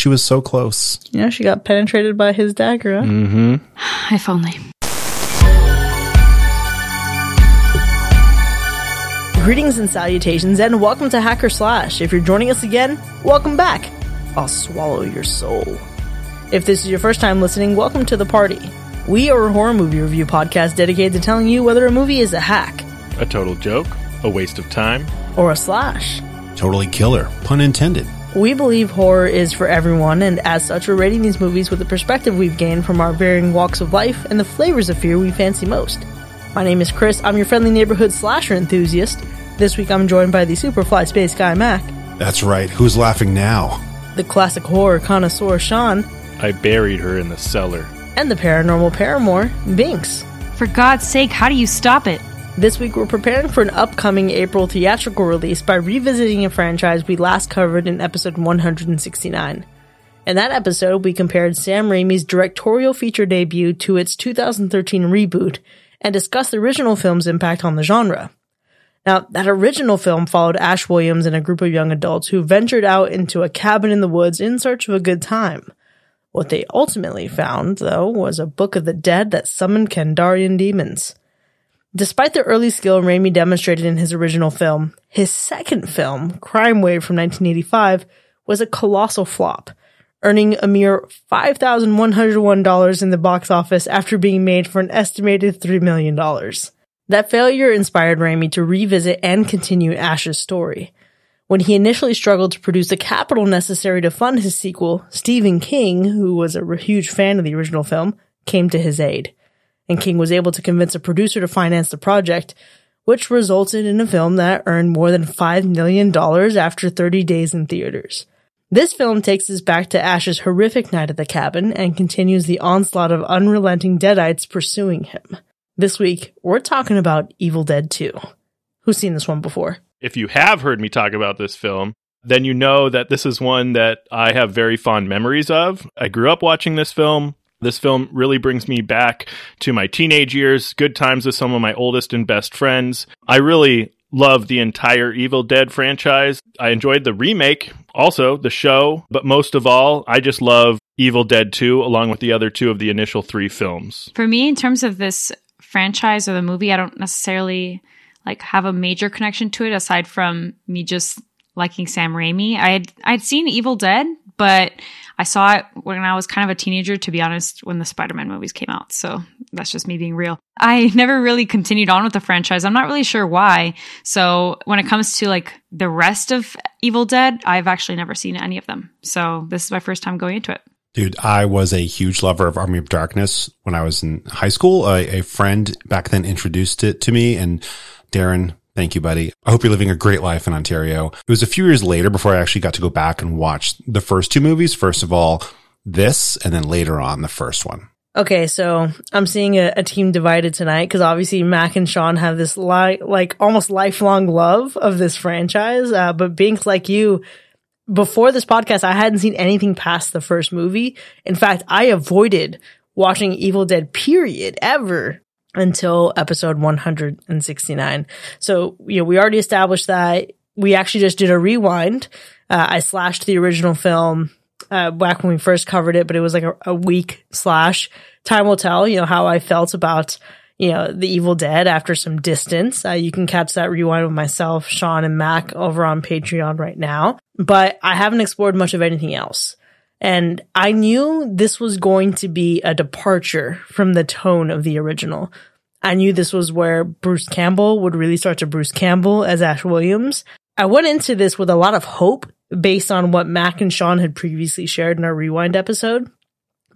she was so close. Yeah, she got penetrated by his dagger. Huh? Mm-hmm. If only. Greetings and salutations, and welcome to Hack or Slash. If you're joining us again, welcome back. I'll swallow your soul. If this is your first time listening, welcome to the party. We are a horror movie review podcast dedicated to telling you whether a movie is a hack, A total joke, a waste of time. or a slash. Totally killer, pun intended. We believe horror is for everyone, and as such, we're rating these movies with the perspective we've gained from our varying walks of life and the flavors of fear we fancy most. My name is Chris, I'm your friendly neighborhood slasher enthusiast. This week I'm joined by the Superfly Space Guy Mac, That's right. Who's laughing now? the classic horror connoisseur Sean, I buried her in the cellar. and the paranormal paramour Binks. For God's sake, how do you stop it? This week we're preparing for an upcoming April theatrical release by revisiting a franchise we last covered in episode 169. In that episode, we compared Sam Raimi's directorial feature debut to its 2013 reboot and discussed the original film's impact on the genre. Now, that original film followed Ash Williams and a group of young adults who ventured out into a cabin in the woods in search of a good time. What they ultimately found, though, was a book of the dead that summoned Kandarian demons. Despite the early skill Raimi demonstrated in his original film, his second film, Crime Wave from 1985, was a colossal flop, earning a mere $5,101 in the box office after being made for an estimated $3 million. That failure inspired Raimi to revisit and continue Ash's story. When he initially struggled to produce the capital necessary to fund his sequel, Stephen King, who was a huge fan of the original film, came to his aid. And King was able to convince a producer to finance the project, which resulted in a film that earned more than $5 million after 30 days in theaters. This film takes us back to Ash's horrific night at the cabin and continues the onslaught of unrelenting deadites pursuing him. This week, we're talking about Evil Dead 2. Who's seen this one before? If you have heard me talk about this film, then you know that this is one that I have very fond memories of. I grew up watching this film. This film really brings me back to my teenage years, good times with some of my oldest and best friends. I really love the entire Evil Dead franchise. I enjoyed the remake, also the show, but most of all, I just love Evil Dead 2 along with the other two of the initial three films. For me, in terms of this franchise or the movie, I don't necessarily like have a major connection to it aside from me just liking Sam Raimi. I had I'd seen Evil Dead, but I saw it when I was kind of a teenager, to be honest, when the Spider Man movies came out. So that's just me being real. I never really continued on with the franchise. I'm not really sure why. So when it comes to like the rest of Evil Dead, I've actually never seen any of them. So this is my first time going into it. Dude, I was a huge lover of Army of Darkness when I was in high school. A, a friend back then introduced it to me and Darren, thank you, buddy. I hope you're living a great life in Ontario. It was a few years later before I actually got to go back and watch the first two movies. First of all, this and then later on the first one. Okay, so I'm seeing a, a team divided tonight because obviously Mac and Sean have this li- like almost lifelong love of this franchise. Uh, but Binks, like you, before this podcast, I hadn't seen anything past the first movie. In fact, I avoided watching Evil Dead period ever until episode 169. So, you know, we already established that we actually just did a rewind. Uh, I slashed the original film uh, back when we first covered it, but it was like a, a week slash. Time will tell, you know, how I felt about, you know, the Evil Dead after some distance. Uh, you can catch that rewind with myself, Sean, and Mac over on Patreon right now. But I haven't explored much of anything else. And I knew this was going to be a departure from the tone of the original. I knew this was where Bruce Campbell would really start to Bruce Campbell as Ash Williams. I went into this with a lot of hope based on what Mac and Sean had previously shared in our rewind episode.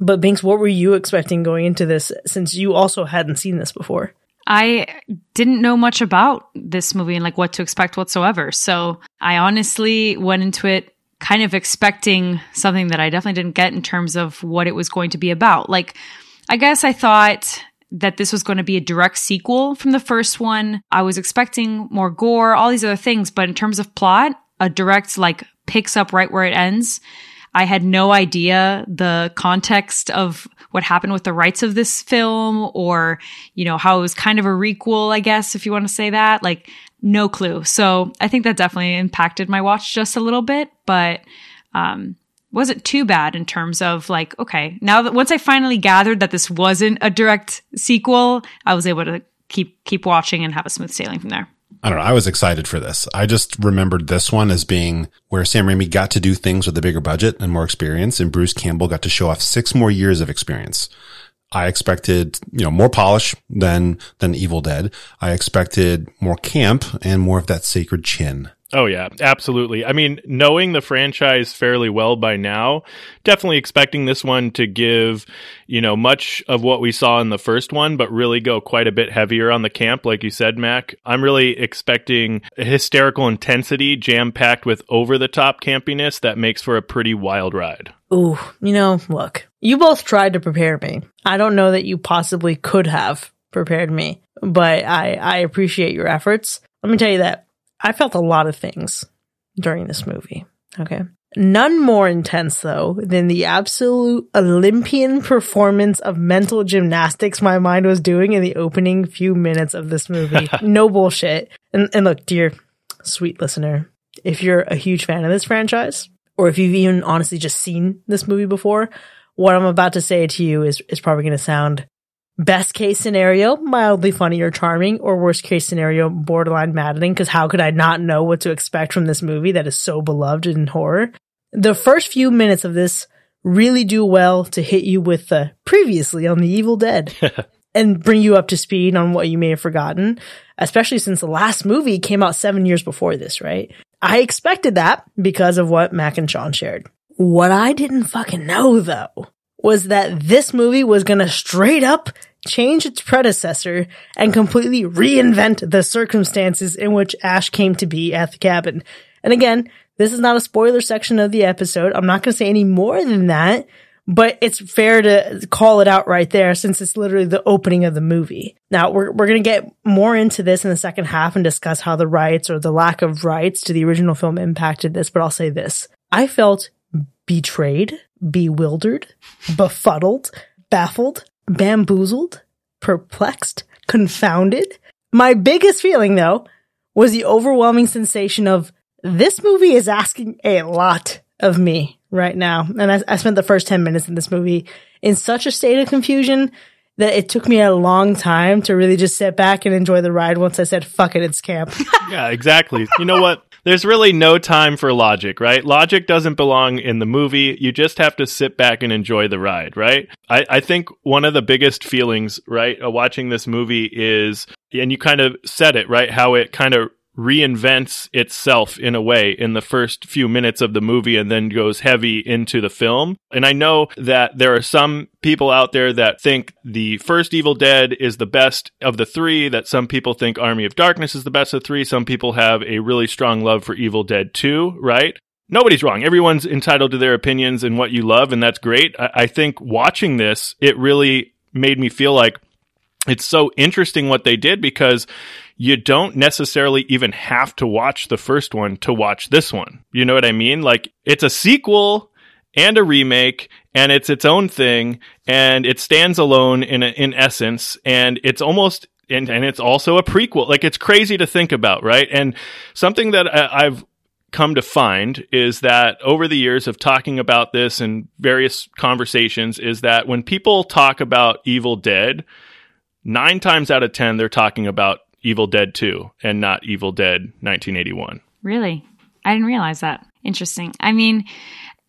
But Binks, what were you expecting going into this since you also hadn't seen this before? I didn't know much about this movie and like what to expect whatsoever. So I honestly went into it kind of expecting something that I definitely didn't get in terms of what it was going to be about. Like, I guess I thought that this was going to be a direct sequel from the first one. I was expecting more gore, all these other things, but in terms of plot, a direct like picks up right where it ends. I had no idea the context of what happened with the rights of this film or, you know, how it was kind of a requel, I guess, if you want to say that. Like, no clue. So I think that definitely impacted my watch just a little bit, but, um, wasn't too bad in terms of like, okay, now that once I finally gathered that this wasn't a direct sequel, I was able to keep keep watching and have a smooth sailing from there. I don't know. I was excited for this. I just remembered this one as being where Sam Raimi got to do things with a bigger budget and more experience, and Bruce Campbell got to show off six more years of experience. I expected, you know, more polish than, than Evil Dead. I expected more camp and more of that sacred chin. Oh yeah, absolutely. I mean, knowing the franchise fairly well by now, definitely expecting this one to give, you know, much of what we saw in the first one, but really go quite a bit heavier on the camp, like you said, Mac. I'm really expecting a hysterical intensity jam packed with over the top campiness that makes for a pretty wild ride. Ooh, you know, look, you both tried to prepare me. I don't know that you possibly could have prepared me, but I, I appreciate your efforts. Let me tell you that I felt a lot of things during this movie. Okay. None more intense though than the absolute Olympian performance of mental gymnastics my mind was doing in the opening few minutes of this movie. no bullshit. And, and look, dear sweet listener, if you're a huge fan of this franchise, or if you've even honestly just seen this movie before, what I'm about to say to you is, is probably going to sound Best case scenario, mildly funny or charming, or worst case scenario, borderline maddening, because how could I not know what to expect from this movie that is so beloved in horror? The first few minutes of this really do well to hit you with the previously on The Evil Dead and bring you up to speed on what you may have forgotten, especially since the last movie came out seven years before this, right? I expected that because of what Mac and Sean shared. What I didn't fucking know though was that this movie was to straight up change its predecessor and completely reinvent the circumstances in which Ash came to be at the cabin. And again, this is not a spoiler section of the episode. I'm not to say any more than that, but it's fair to call it out right there since it's literally the opening of the movie. Now we're, we're going to get more into this in the second half and discuss how the rights or the lack of rights to the original film impacted this, but I'll say this. I felt betrayed, bewildered, befuddled, baffled, bamboozled, perplexed, confounded. My biggest feeling though was the overwhelming sensation of this movie is asking a lot of me right now. And I, I, spent the first 10 minutes in this movie in such a state of confusion that it took me a long time to really just sit back and enjoy the ride once I said, fuck it, it's camp. yeah, exactly. You know what? There's really no time for logic, right? Logic doesn't belong in the movie. You just have to sit back and enjoy the ride, right? I, I think one of the biggest feelings, right, watching this movie is, and you kind of said it, right, how it kind of reinvents itself in a way in the first few minutes of the movie and then goes heavy into the film. And I know that there are some people out there that think the first Evil Dead is the best of the three, that some people think Army of Darkness is the best of three. Some people have a really strong love for Evil Dead 2, right? Nobody's wrong. Everyone's entitled to their opinions and what you love, and that's great. I, I think watching this, it really made me feel like it's so interesting what they did because you don't necessarily even have to watch the first one to watch this one. You know what I mean? Like it's a sequel and a remake and it's its own thing and it stands alone in in essence and it's almost and, and it's also a prequel. Like it's crazy to think about, right? And something that I, I've come to find is that over the years of talking about this and various conversations is that when people talk about Evil Dead, nine times out of 10, they're talking about Evil Dead 2 and not Evil Dead 1981. Really? I didn't realize that. Interesting. I mean,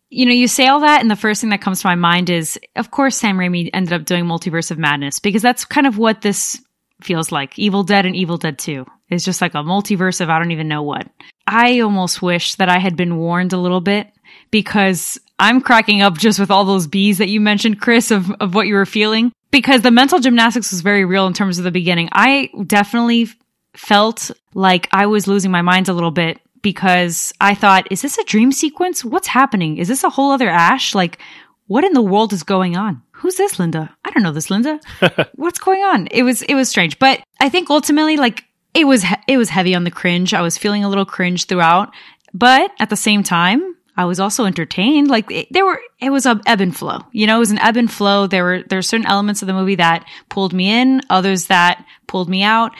you know, you say all that, and the first thing that comes to my mind is, of course, Sam Raimi ended up doing Multiverse of Madness because that's kind of what this feels like. Evil Dead and Evil Dead 2 is just like a multiverse of I don't even know what. I almost wish that I had been warned a little bit because I'm cracking up just with all those bees that you mentioned, Chris, of, of what you were feeling because the mental gymnastics was very real in terms of the beginning. I definitely felt like I was losing my mind a little bit because I thought, is this a dream sequence? What's happening? Is this a whole other Ash? Like, what in the world is going on? Who's this Linda? I don't know this Linda. What's going on? It was, it was strange, but I think ultimately, like, it was, it was heavy on the cringe. I was feeling a little cringe throughout, but at the same time, I was also entertained. Like it, there were, it was a ebb and flow. You know, it was an ebb and flow. There were there are certain elements of the movie that pulled me in, others that pulled me out.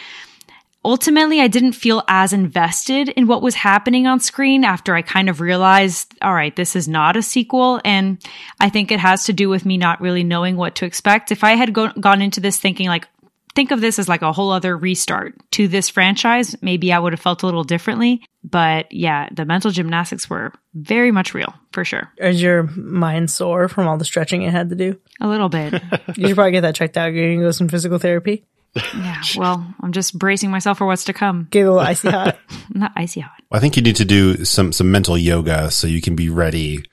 ultimately I didn't feel as invested in what was happening on screen after I kind of realized, all right, this is not a sequel. And I think it has to do with me not really knowing what to expect. If I had go- gone into this thinking like, think of this as like a whole other restart to this franchise, maybe I would have felt a little differently. But yeah, the mental gymnastics were very much real for sure. Is your mind sore from all the stretching it had to do? A little bit. You should probably get that checked out. You're going to go some physical therapy. yeah. Well, I'm just bracing myself for what's to come. Get a little icy hot. Not icy hot. I think you need to do some some mental yoga so you can be ready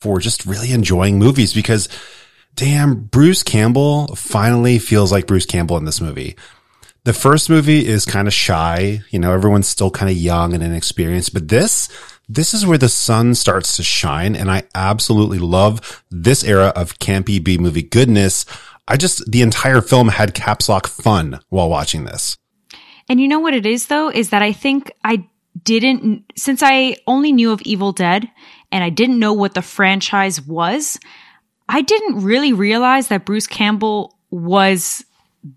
for just really enjoying movies because damn, Bruce Campbell finally feels like Bruce Campbell in this movie. The first movie is kind of shy, you know, everyone's still kind of young and inexperienced, but this this is where the sun starts to shine and I absolutely love this era of campy B movie goodness. I just the entire film had caps lock fun while watching this. And you know what it is though, is that I think I didn't, since I only knew of Evil Dead and I didn't know what the franchise was, I didn't really realize that Bruce Campbell was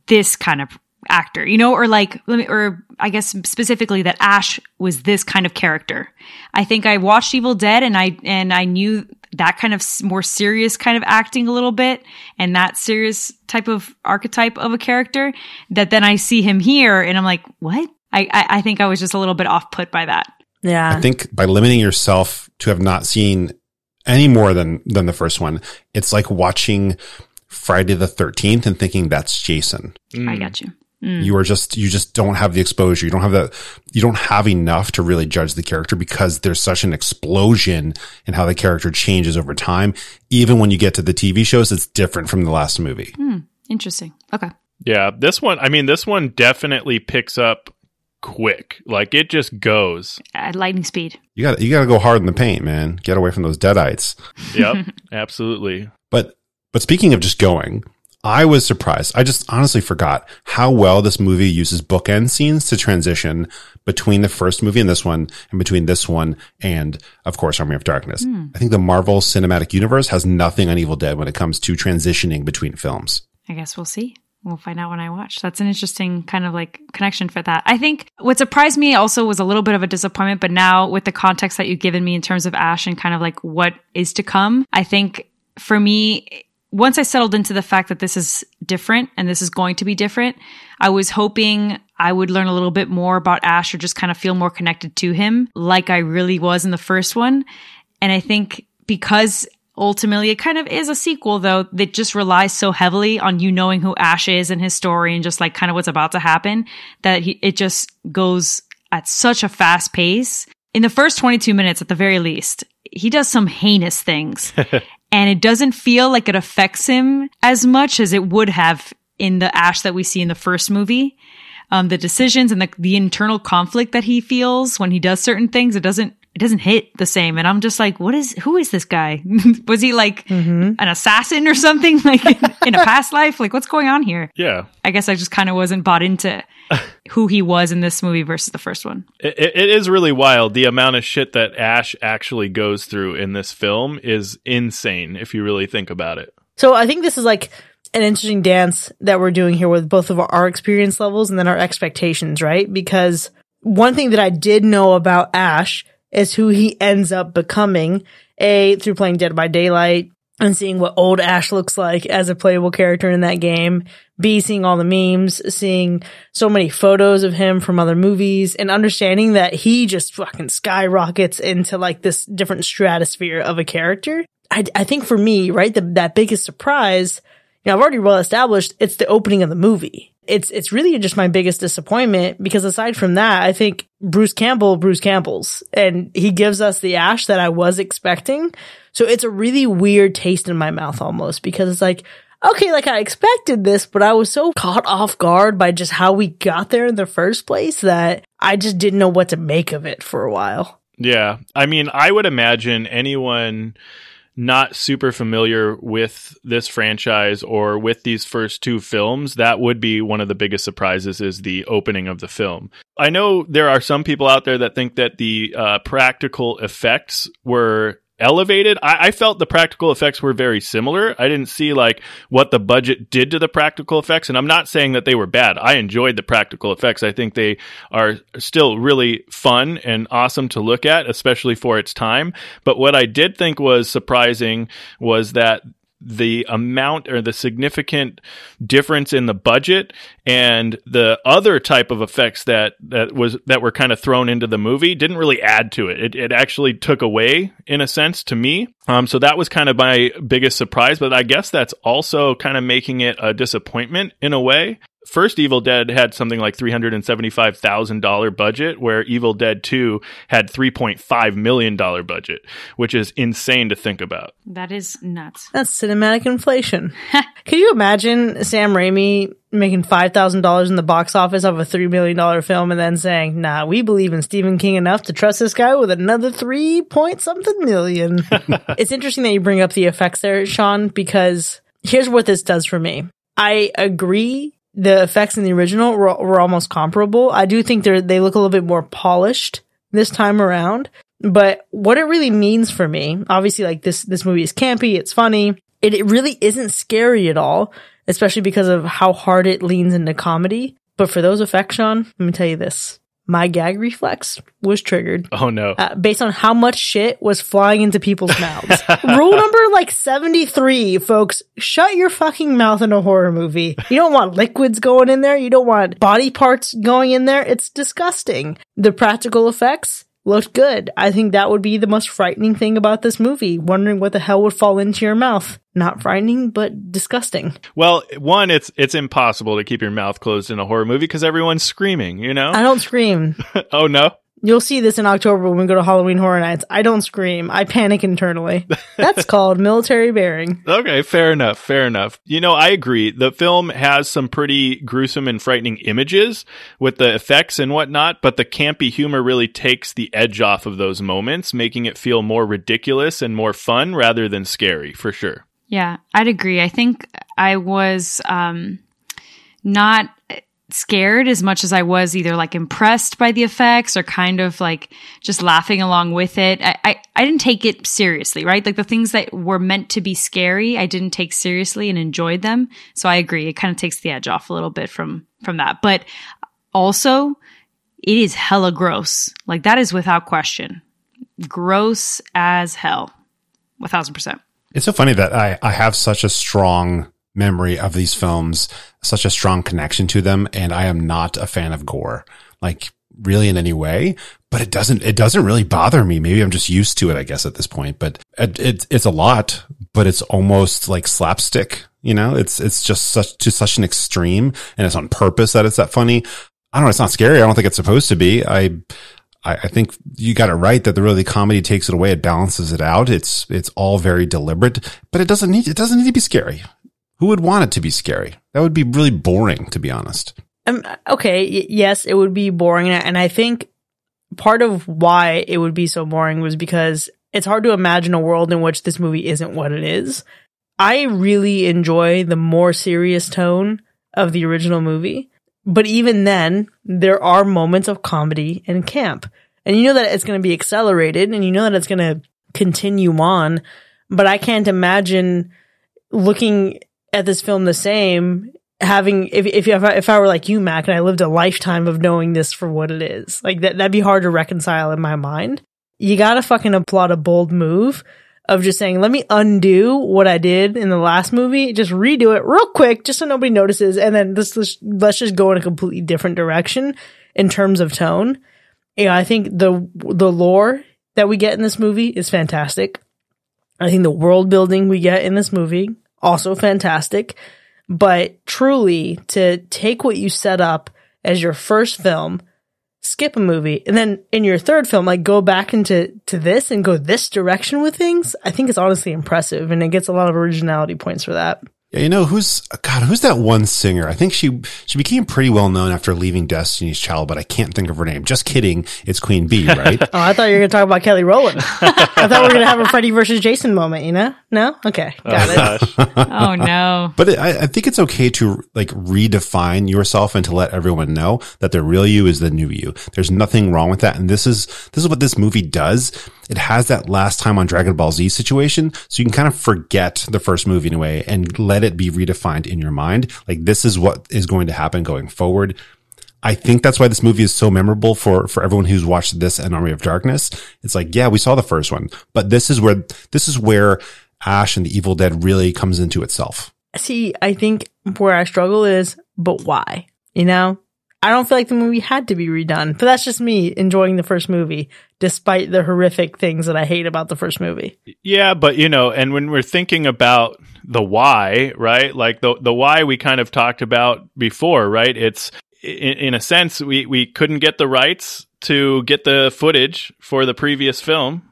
this kind of actor, you know, or like, let me, or I guess specifically that Ash was this kind of character. I think I watched Evil Dead and I, and I knew that kind of more serious kind of acting a little bit and that serious type of archetype of a character that then I see him here and I'm like, what? I, I, I think I was just a little bit off put by that. Yeah. I think by limiting yourself to have not seen any more than than the first one, it's like watching Friday the 13th and thinking that's Jason. I mm. got you. Mm. You are just you just don't have the exposure. You don't have that you don't have enough to really judge the character because there's such an explosion in how the character changes over time. Even when you get to the TV shows, it's different from the last movie. Hmm. Interesting. Okay. Yeah, this one, I mean, this one definitely picks up quick. Like it just goes. At lightning speed. You got you got to go hard in the paint, man. Get away from those deadites. Yep, absolutely. But but speaking of just going, I was surprised. I just honestly forgot how well this movie uses bookend scenes to transition between the first movie and this one, and between this one and, of course, Army of Darkness. Hmm. I think the Marvel Cinematic Universe has nothing on Evil Dead when it comes to transitioning between films. I guess we'll see. We'll find out when I watch. That's an interesting kind of like connection for that. I think what surprised me also was a little bit of a disappointment, but now with the context that you've given me in terms of Ash and kind of like what is to come, I think for me, once I settled into the fact that this is different and this is going to be different, I was hoping I would learn a little bit more about Ash or just kind of feel more connected to him like I really was in the first one. And I think because ultimately it kind of is a sequel though that just relies so heavily on you knowing who Ash is and his story and just like kind of what's about to happen that he, it just goes at such a fast pace. In the first 22 minutes at the very least, he does some heinous things and it doesn't feel like it affects him as much as it would have in the Ash that we see in the first movie. Um, the decisions and the, the internal conflict that he feels when he does certain things, it doesn't, it doesn't hit the same. And I'm just like, what is, who is this guy? Was he like mm-hmm. an assassin or something? Like in a past life? Like what's going on here? Yeah. I guess I just kind of wasn't bought into who he was in this movie versus the first one. It, it is really wild. The amount of shit that Ash actually goes through in this film is insane if you really think about it. So I think this is like an interesting dance that we're doing here with both of our experience levels and then our expectations, right? Because one thing that I did know about Ash is who he ends up becoming, A, through playing Dead by Daylight and seeing what old Ash looks like as a playable character in that game. B, seeing all the memes, seeing so many photos of him from other movies and understanding that he just fucking skyrockets into like this different stratosphere of a character. I, I think for me, right, the, that biggest surprise, you know, I've already well established it's the opening of the movie. It's, it's really just my biggest disappointment because aside from that, I think Bruce Campbell, Bruce Campbell's and he gives us the Ash that I was expecting. So it's a really weird taste in my mouth almost because it's like, okay, like I expected this, but I was so caught off guard by just how we got there in the first place that I just didn't know what to make of it for a while. Yeah. I mean, I would imagine anyone not super familiar with this franchise or with these first two films, that would be one of the biggest surprises is the opening of the film. I know there are some people out there that think that the uh, practical effects were elevated. I, I, felt the practical effects were very similar. I didn't see like what the budget did to the practical effects. And I'm not saying that they were bad. I enjoyed the practical effects. I think they are still really fun and awesome to look at, especially for its time. But what I did think was surprising was that the amount or the significant difference in the budget and the other type of effects that that was that were kind of thrown into the movie didn't really add to it. It, it actually took away in a sense to me. Um, so that was kind of my biggest surprise, but I guess that's also kind of making it a disappointment in a way first Evil Dead had something like $375,000 budget, where Evil Dead 2 had $3.5 million budget, which is insane to think about. That is nuts. That's cinematic inflation. Can you imagine Sam Raimi making $5,000 in the box office of a $3 million film and then saying, nah, we believe in Stephen King enough to trust this guy with another three point something million. it's interesting that you bring up the effects there, Sean, because here's what this does for me. I agree the effects in the original were, were almost comparable. I do think they they look a little bit more polished this time around. But what it really means for me, obviously, like this this movie is campy, it's funny. It, it really isn't scary at all, especially because of how hard it leans into comedy. But for those effects, Sean, let me tell you this: my gag reflex was triggered. Oh no. Uh, based on how much shit was flying into people's mouths. Rule number like 73, folks, shut your fucking mouth in a horror movie. You don't want liquids going in there. You don't want body parts going in there. It's disgusting. The practical effects, looked good. I think that would be the most frightening thing about this movie, wondering what the hell would fall into your mouth. Not frightening, but disgusting. Well, one, it's it's impossible to keep your mouth closed in a horror movie because everyone's screaming, you know? I don't scream. oh no? You'll see this in October when we go to Halloween Horror Nights. I don't scream. I panic internally. That's called military bearing. Okay, fair enough. Fair enough. You know, I agree. The film has some pretty gruesome and frightening images with the effects and whatnot, but the campy humor really takes the edge off of those moments, making it feel more ridiculous and more fun rather than scary, for sure. Yeah, I'd agree. I think I was um, not scared as much as I was either like impressed by the effects or kind of like just laughing along with it. I, I, I, didn't take it seriously, right? Like the things that were meant to be scary, I didn't take seriously and enjoyed them. So I agree. It kind of takes the edge off a little bit from, from that. But also it is hella gross. Like that is without question. Gross as hell. A thousand percent. It's so funny that I, I have such a strong memory of these films, such a strong connection to them. And I am not a fan of gore, like really in any way, but it doesn't, it doesn't really bother me. Maybe I'm just used to it, I guess, at this point, but it, it it's a lot, but it's almost like slapstick. You know, it's, it's just such to such an extreme and it's on purpose that it's that funny. I don't know. It's not scary. I don't think it's supposed to be. I, I, think you got it right that the really comedy takes it away. It balances it out. It's, it's all very deliberate, but it doesn't need, it doesn't need to be scary. Who would want it to be scary? That would be really boring, to be honest. Um, okay, y- yes, it would be boring, and I think part of why it would be so boring was because it's hard to imagine a world in which this movie isn't what it is. I really enjoy the more serious tone of the original movie, but even then, there are moments of comedy and camp. And you know that it's going to be accelerated and you know that it's going to continue on, but I can't imagine looking at this film the same having if if if I, if I were like you Mac and I lived a lifetime of knowing this for what it is like that that'd be hard to reconcile in my mind. You gotta fucking applaud a bold move of just saying let me undo what I did in the last movie just redo it real quick just so nobody notices and then this let's, just go in a completely different direction in terms of tone. Yeah I think the the lore that we get in this movie is fantastic. I think the world building we get in this movie also fantastic. But truly, to take what you set up as your first film, skip a movie, and then in your third film, like go back into to this and go this direction with things, I think it's honestly impressive, and it gets a lot of originality points for that. Yeah, you know who's God? Who's that one singer? I think she she became pretty well known after leaving Destiny's Child, but I can't think of her name. Just kidding. It's Queen Bey, right? oh, I thought you were going to talk about Kelly Rowland. I thought we were going to have a Freddy versus Jason moment. You know? No? Okay. Oh, Got it. gosh. Oh no. But it, I, I think it's okay to like redefine yourself and to let everyone know that the real you is the new you. There's nothing wrong with that. And this is, this is what this movie does. It has that last time on Dragon Ball Z situation. So you can kind of forget the first movie in a way and let it be redefined in your mind. Like this is what is going to happen going forward. I think that's why this movie is so memorable for, for everyone who's watched this and Army of Darkness. It's like, yeah, we saw the first one, but this is where, this is where Ash and the Evil Dead really comes into itself. See, I think where I struggle is, but why? You know? I don't feel like the movie had to be redone, but that's just me enjoying the first movie, despite the horrific things that I hate about the first movie. Yeah, but you know, and when we're thinking about the why, right? Like the the why we kind of talked about before, right? It's in, in a sense we we couldn't get the rights to get the footage for the previous film.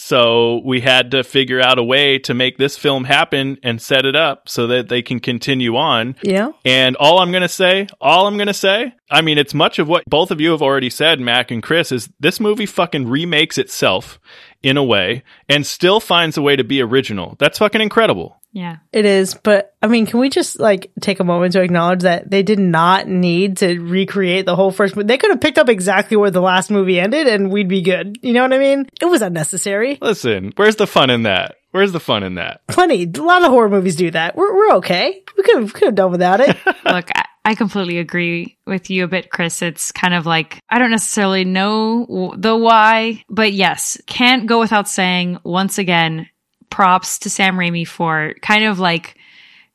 So we had to figure out a way to make this film happen and set it up so that they can continue on. Know? And all I'm going to say, all I'm going to say, I mean, it's much of what both of you have already said, Mac and Chris, is this movie fucking remakes itself in a way and still finds a way to be original. That's fucking incredible. Yeah. It is, but I mean, can we just like take a moment to acknowledge that they did not need to recreate the whole first movie? They could have picked up exactly where the last movie ended and we'd be good. You know what I mean? It was unnecessary. Listen, where's the fun in that? Where's the fun in that? Plenty. A lot of horror movies do that. We're, we're okay. We could have, could have done without it. Look, I, I completely agree with you a bit, Chris. It's kind of like, I don't necessarily know w- the why, but yes, can't go without saying once again, props to Sam Raimi for kind of like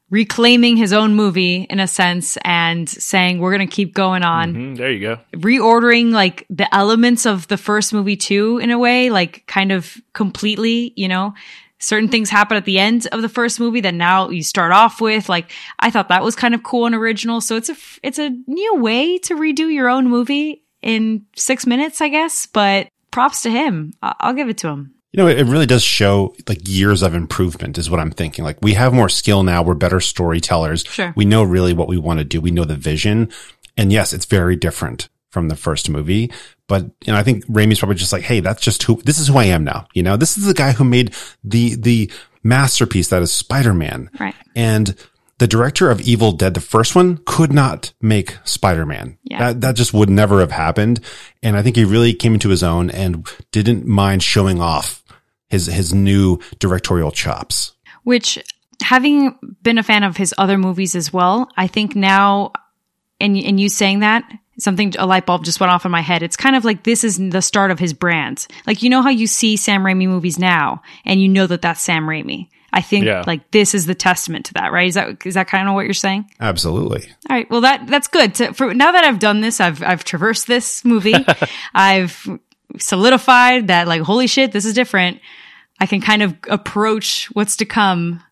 reclaiming his own movie in a sense and saying, we're going to keep going on. Mhm, there you go. reordering like the elements of the first movie too in a way like kind of completely you know? Certain things happen at the end of the first movie that now you start off with like i thought that was kind of cool and original. So it's a it's a new way to redo your own movie in six minutes i guess but props to him. I'll give it to him You know, it really does show like years of improvement is what I'm thinking. Like we have more skill now. We're better storytellers. Sure. We know really what we want to do. We know the vision. And yes, it's very different from the first movie. But, you know, I think Raimi's probably just like, Hey, that's just who, this is who I am now. You know, this is the guy who made the, the masterpiece that is Spider-Man. right And the director of Evil Dead, the first one, could not make Spider-Man. Yeah. That, that just would never have happened. And I think he really came into his own and didn't mind showing off his, his new directorial chops. which having been a fan of his other movies as well, I think now, and and you saying that something a light bulb just went off in my head. It's kind of like this is the start of his brand. Like you know how you see Sam Raimi movies now, and you know that that's Sam Raimi. I think Yeah. like this is the testament to that, right? Is that is that kind of what you're saying? Absolutely. All right. Well, that that's good. To, for now that I've done this, I've I've traversed this movie. I've solidified that like holy shit, this is different. I can kind of approach what's to come,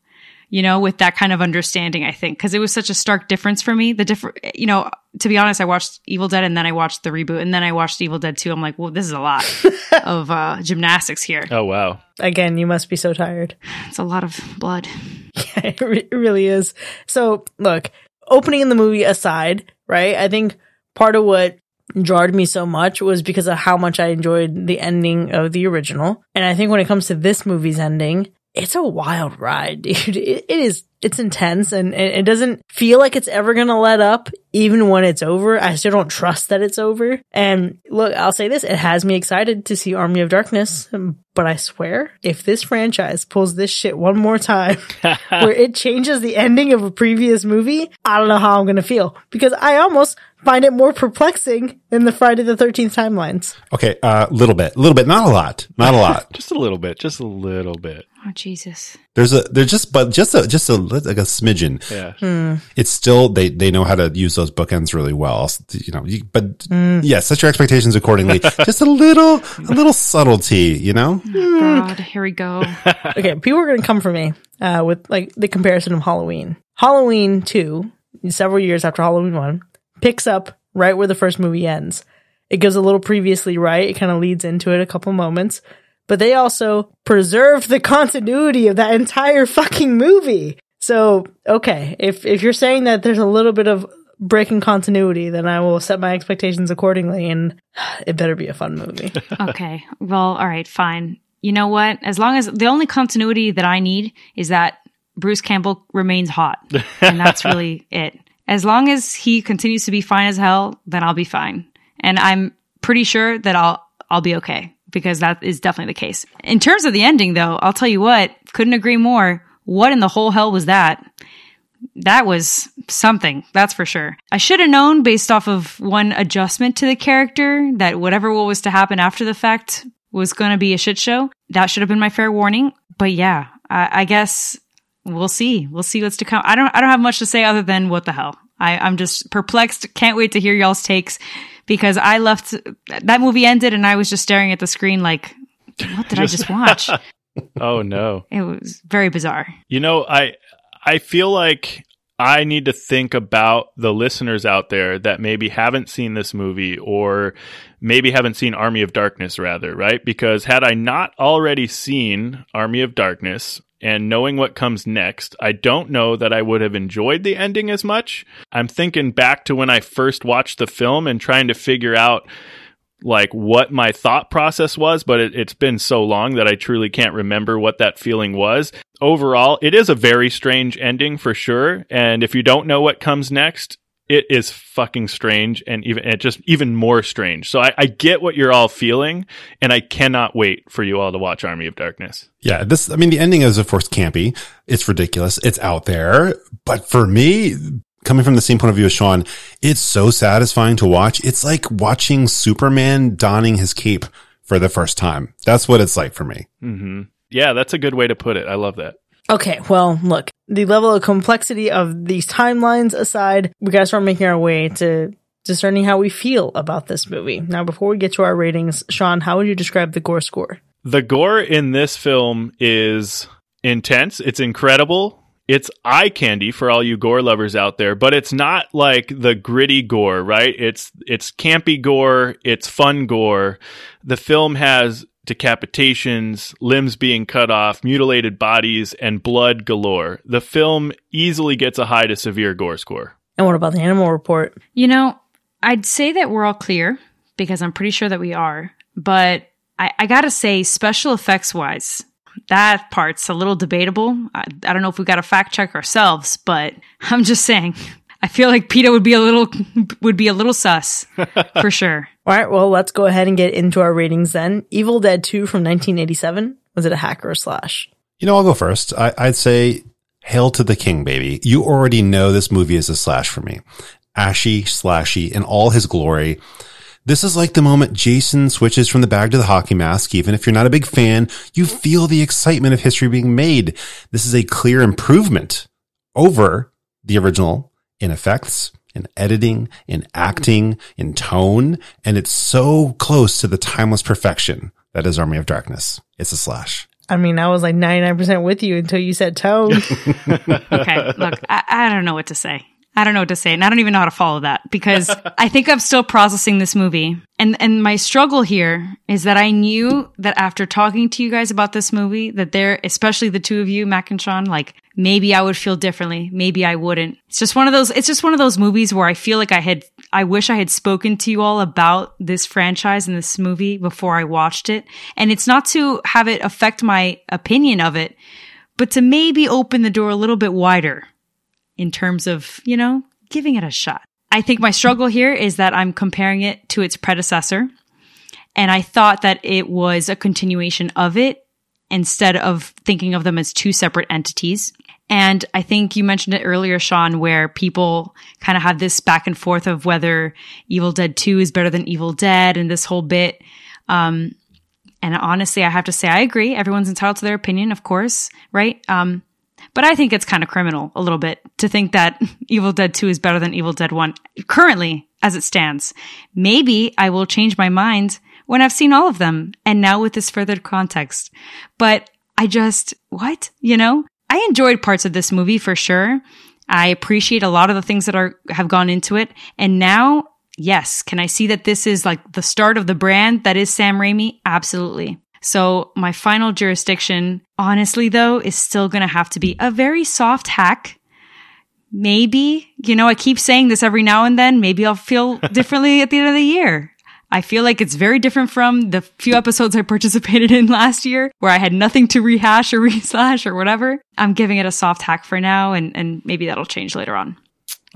you know, with that kind of understanding. I think because it was such a stark difference for me. The different, you know, to be honest, I watched Evil Dead and then I watched the reboot and then I watched Evil Dead 2. I'm like, well, this is a lot of uh, gymnastics here. Oh wow. Again, you must be so tired. It's a lot of blood. it re- it really is. So, look, opening in the movie aside, right? I think part of what jarred me so much was because of how much I enjoyed the ending of the original. And I think when it comes to this movie's ending, it's a wild ride, dude. It, it is, it's intense and it, it doesn't feel like it's ever going to let up even when it's over. I still don't trust that it's over. And look, I'll say this, it has me excited to see Army of Darkness, but I swear if this franchise pulls this shit one more time where it changes the ending of a previous movie, I don't know how I'm going to feel because I almost find it more perplexing than the Friday the 13th timelines. Okay. A uh, little bit, a little bit, not a lot, not a lot. Just a little bit. Just a little bit. Oh Jesus! There's a, there's just, but just a, just a, like a smidgen. Yeah. It's still, they, they know how to use those bookends really well. You know, you, but yeah, set your expectations accordingly. just a little, a little subtlety, you know? God, here we go. okay, people are going to come for me uh, with like the comparison of Halloween. Halloween 2, several years after Halloween 1, picks up right where the first movie ends. It goes a little previously right. It kind of leads into it a couple moments. But they also preserved the continuity of that entire fucking movie. So, okay, if if you're saying that there's a little bit of breaking continuity, then I will set my expectations accordingly and it better be a fun movie. okay. Well, all right, fine. you know what? As long as the only continuity that I need is that Bruce Campbell remains hot. And that's really it. As long as he continues to be fine as hell, then I'll be fine. And I'm pretty sure that I'll I'll be okay because that is definitely the case. In terms of the ending though, I'll tell you what, couldn't agree more. What in the whole hell was that? That was something, that's for sure. I should have known based off of one adjustment to the character that whatever was to happen after the fact was going to be a shit show. That should have been my fair warning. But yeah, I, I guess we'll see. We'll see what's to come. I don't. I don't have much to say other than what the hell. I, I'm just perplexed. Can't wait to hear y'all's takes because I left that movie ended and I was just staring at the screen like, what did I just watch? oh no, it was very bizarre. You know, I I feel like I need to think about the listeners out there that maybe haven't seen this movie or maybe haven't seen Army of Darkness, rather, right? Because had I not already seen Army of Darkness, and knowing what comes next, I don't know that I would have enjoyed the ending as much. I'm thinking back to when I first watched the film and trying to figure out like what my thought process was, but it, has been so long that I truly can't remember what that feeling was. Overall, it is a very strange ending for sure. And if you don't know what comes next, it is fucking strange and even it just even more strange. So I, I, get what you're all feeling, and I cannot wait for you all to watch Army of Darkness. Yeah, this I mean the ending is of course campy. It's ridiculous. It's out there. But for me, coming from the same point of view as Sean, it's so satisfying to watch. It's like watching Superman donning his cape for the first time. That's what it's like for me. Mm-hmm. Yeah, that's a good way to put it. I love that. Okay, well, look, the level of complexity of these timelines aside, we gotta start making our way to discerning how we feel about this movie. Now, before we get to our ratings, Sean, how would you describe the gore score? The gore in this film is intense. It's incredible. It's eye candy for all you gore lovers out there, but it's not like the gritty gore, right? It's it's campy gore, it's fun gore. The film has decapitations, limbs being cut off, mutilated bodies, and blood galore. The film easily gets a high to severe gore score. And what about the animal report? You know, I'd say that we're all clear because I'm pretty sure that we are. But I, I gotta say, special effects wise, that part's a little debatable. I, I don't know if we got to fact check ourselves, but I'm just saying I feel like PETA would be a little would be a little sus for sure. All right, well, let's go ahead and get into our ratings then. Evil Dead 2 from 1987. Was it a hack or a slash? You know, I'll go first. I, I'd say Hail to the King, baby. You already know this movie is a slash for me. Ashy, slashy, in all his glory. This is like the moment Jason switches from the bag to the hockey mask. Even if you're not a big fan, you feel the excitement of history being made. This is a clear improvement over the original in effects, in editing, in acting, in tone, and it's so close to the timeless perfection that is Army of Darkness. It's a slash. I mean, I was like 99% with you until you said tone. okay, look, I, I don't know what to say. I don't know what to say, and I don't even know how to follow that because I think I'm still processing this movie. And and my struggle here is that I knew that after talking to you guys about this movie, that there, especially the two of you, Mac and Sean, like maybe I would feel differently, maybe I wouldn't. It's just one of those. It's just one of those movies where I feel like I had. I wish I had spoken to you all about this franchise and this movie before I watched it. And it's not to have it affect my opinion of it, but to maybe open the door a little bit wider in terms of, you know, giving it a shot. I think my struggle here is that I'm comparing it to its predecessor. And I thought that it was a continuation of it instead of thinking of them as two separate entities. And I think you mentioned it earlier, Sean, where people kind of have this back and forth of whether Evil Dead 2 is better than Evil Dead and this whole bit. Um, and honestly, I have to say, I agree. Everyone's entitled to their opinion, of course, right? Um, but I think it's kind of criminal a little bit to think that Evil Dead 2 is better than Evil Dead 1 currently as it stands. Maybe I will change my mind when I've seen all of them and now with this further context. But I just, what? You know, I enjoyed parts of this movie for sure. I appreciate a lot of the things that are, have gone into it. And now, yes, can I see that this is like the start of the brand that is Sam Raimi? Absolutely. So my final jurisdiction, honestly though, is still going to have to be a very soft hack. Maybe, you know, I keep saying this every now and then. Maybe I'll feel differently at the end of the year. I feel like it's very different from the few episodes I participated in last year where I had nothing to rehash or reslash or whatever. I'm giving it a soft hack for now and, and maybe that'll change later on.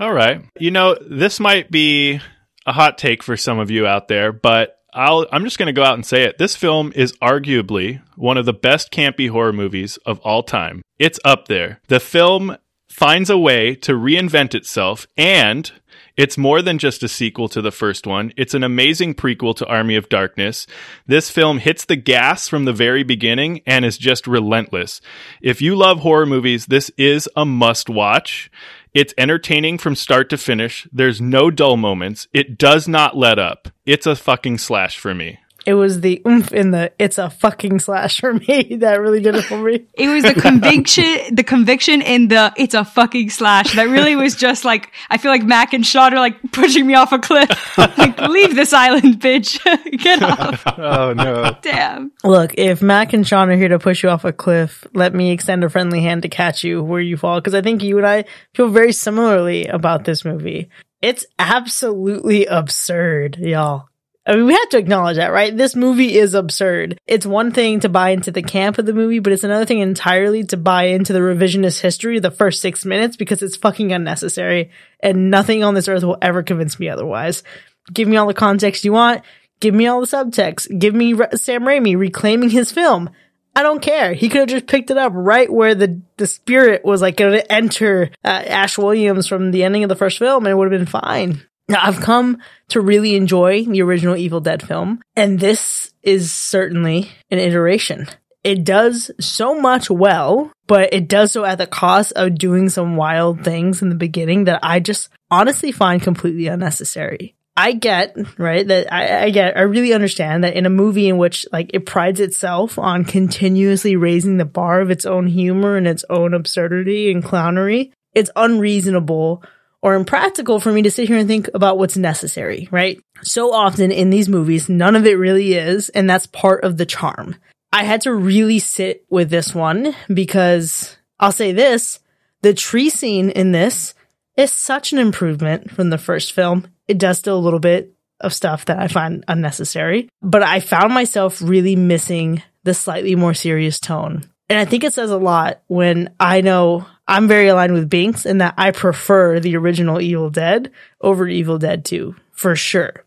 All right. You know, this might be a hot take for some of you out there, but I'll, I'm just going to go out and say it. This film is arguably one of the best campy horror movies of all time. It's up there. The film finds a way to reinvent itself and it's more than just a sequel to the first one. It's an amazing prequel to Army of Darkness. This film hits the gas from the very beginning and is just relentless. If you love horror movies, this is a must watch. It's entertaining from start to finish. There's no dull moments. It does not let up. It's a fucking slash for me. It was the oomph in the it's a fucking slash for me that really did it for me. It was the conviction, the conviction in the it's a fucking slash that really was just like I feel like Mac and Sean are like pushing me off a cliff. like leave this island, bitch. Get off. Oh no. Damn. Look, if Mac and Sean are here to push you off a cliff, let me extend a friendly hand to catch you where you fall because I think you and I feel very similarly about this movie. It's absolutely absurd, y'all. I mean, we have to acknowledge that, right? This movie is absurd. It's one thing to buy into the camp of the movie, but it's another thing entirely to buy into the revisionist history of the first six minutes because it's fucking unnecessary and nothing on this earth will ever convince me otherwise. Give me all the context you want. Give me all the subtext. Give me Re- Sam Raimi reclaiming his film. I don't care. He could have just picked it up right where the, the spirit was like going to enter uh, Ash Williams from the ending of the first film and it would have been fine. Now, I've come to really enjoy the original Evil Dead film, and this is certainly an iteration. It does so much well, but it does so at the cost of doing some wild things in the beginning that I just honestly find completely unnecessary. I get, right, that I, I get, I really understand that in a movie in which like it prides itself on continuously raising the bar of its own humor and its own absurdity and clownery, it's unreasonable or impractical for me to sit here and think about what's necessary, right? So often in these movies, none of it really is, and that's part of the charm. I had to really sit with this one because I'll say this, the tree scene in this is such an improvement from the first film. It does still a little bit of stuff that I find unnecessary, but I found myself really missing the slightly more serious tone. And I think it says a lot when I know I'm very aligned with Binks in that I prefer the original Evil Dead over Evil Dead 2, for sure.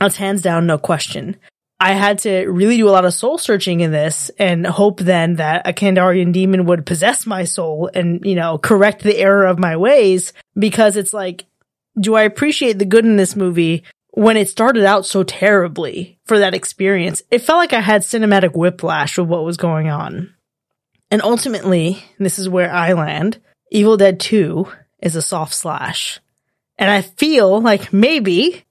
That's hands down, no question. I had to really do a lot of soul searching in this and hope then that a Kandarian demon would possess my soul and, you know, correct the error of my ways because it's like, do I appreciate the good in this movie when it started out so terribly for that experience? It felt like I had cinematic whiplash of what was going on. And ultimately, this is where I land. Evil Dead 2 is a soft slash. And I feel like maybe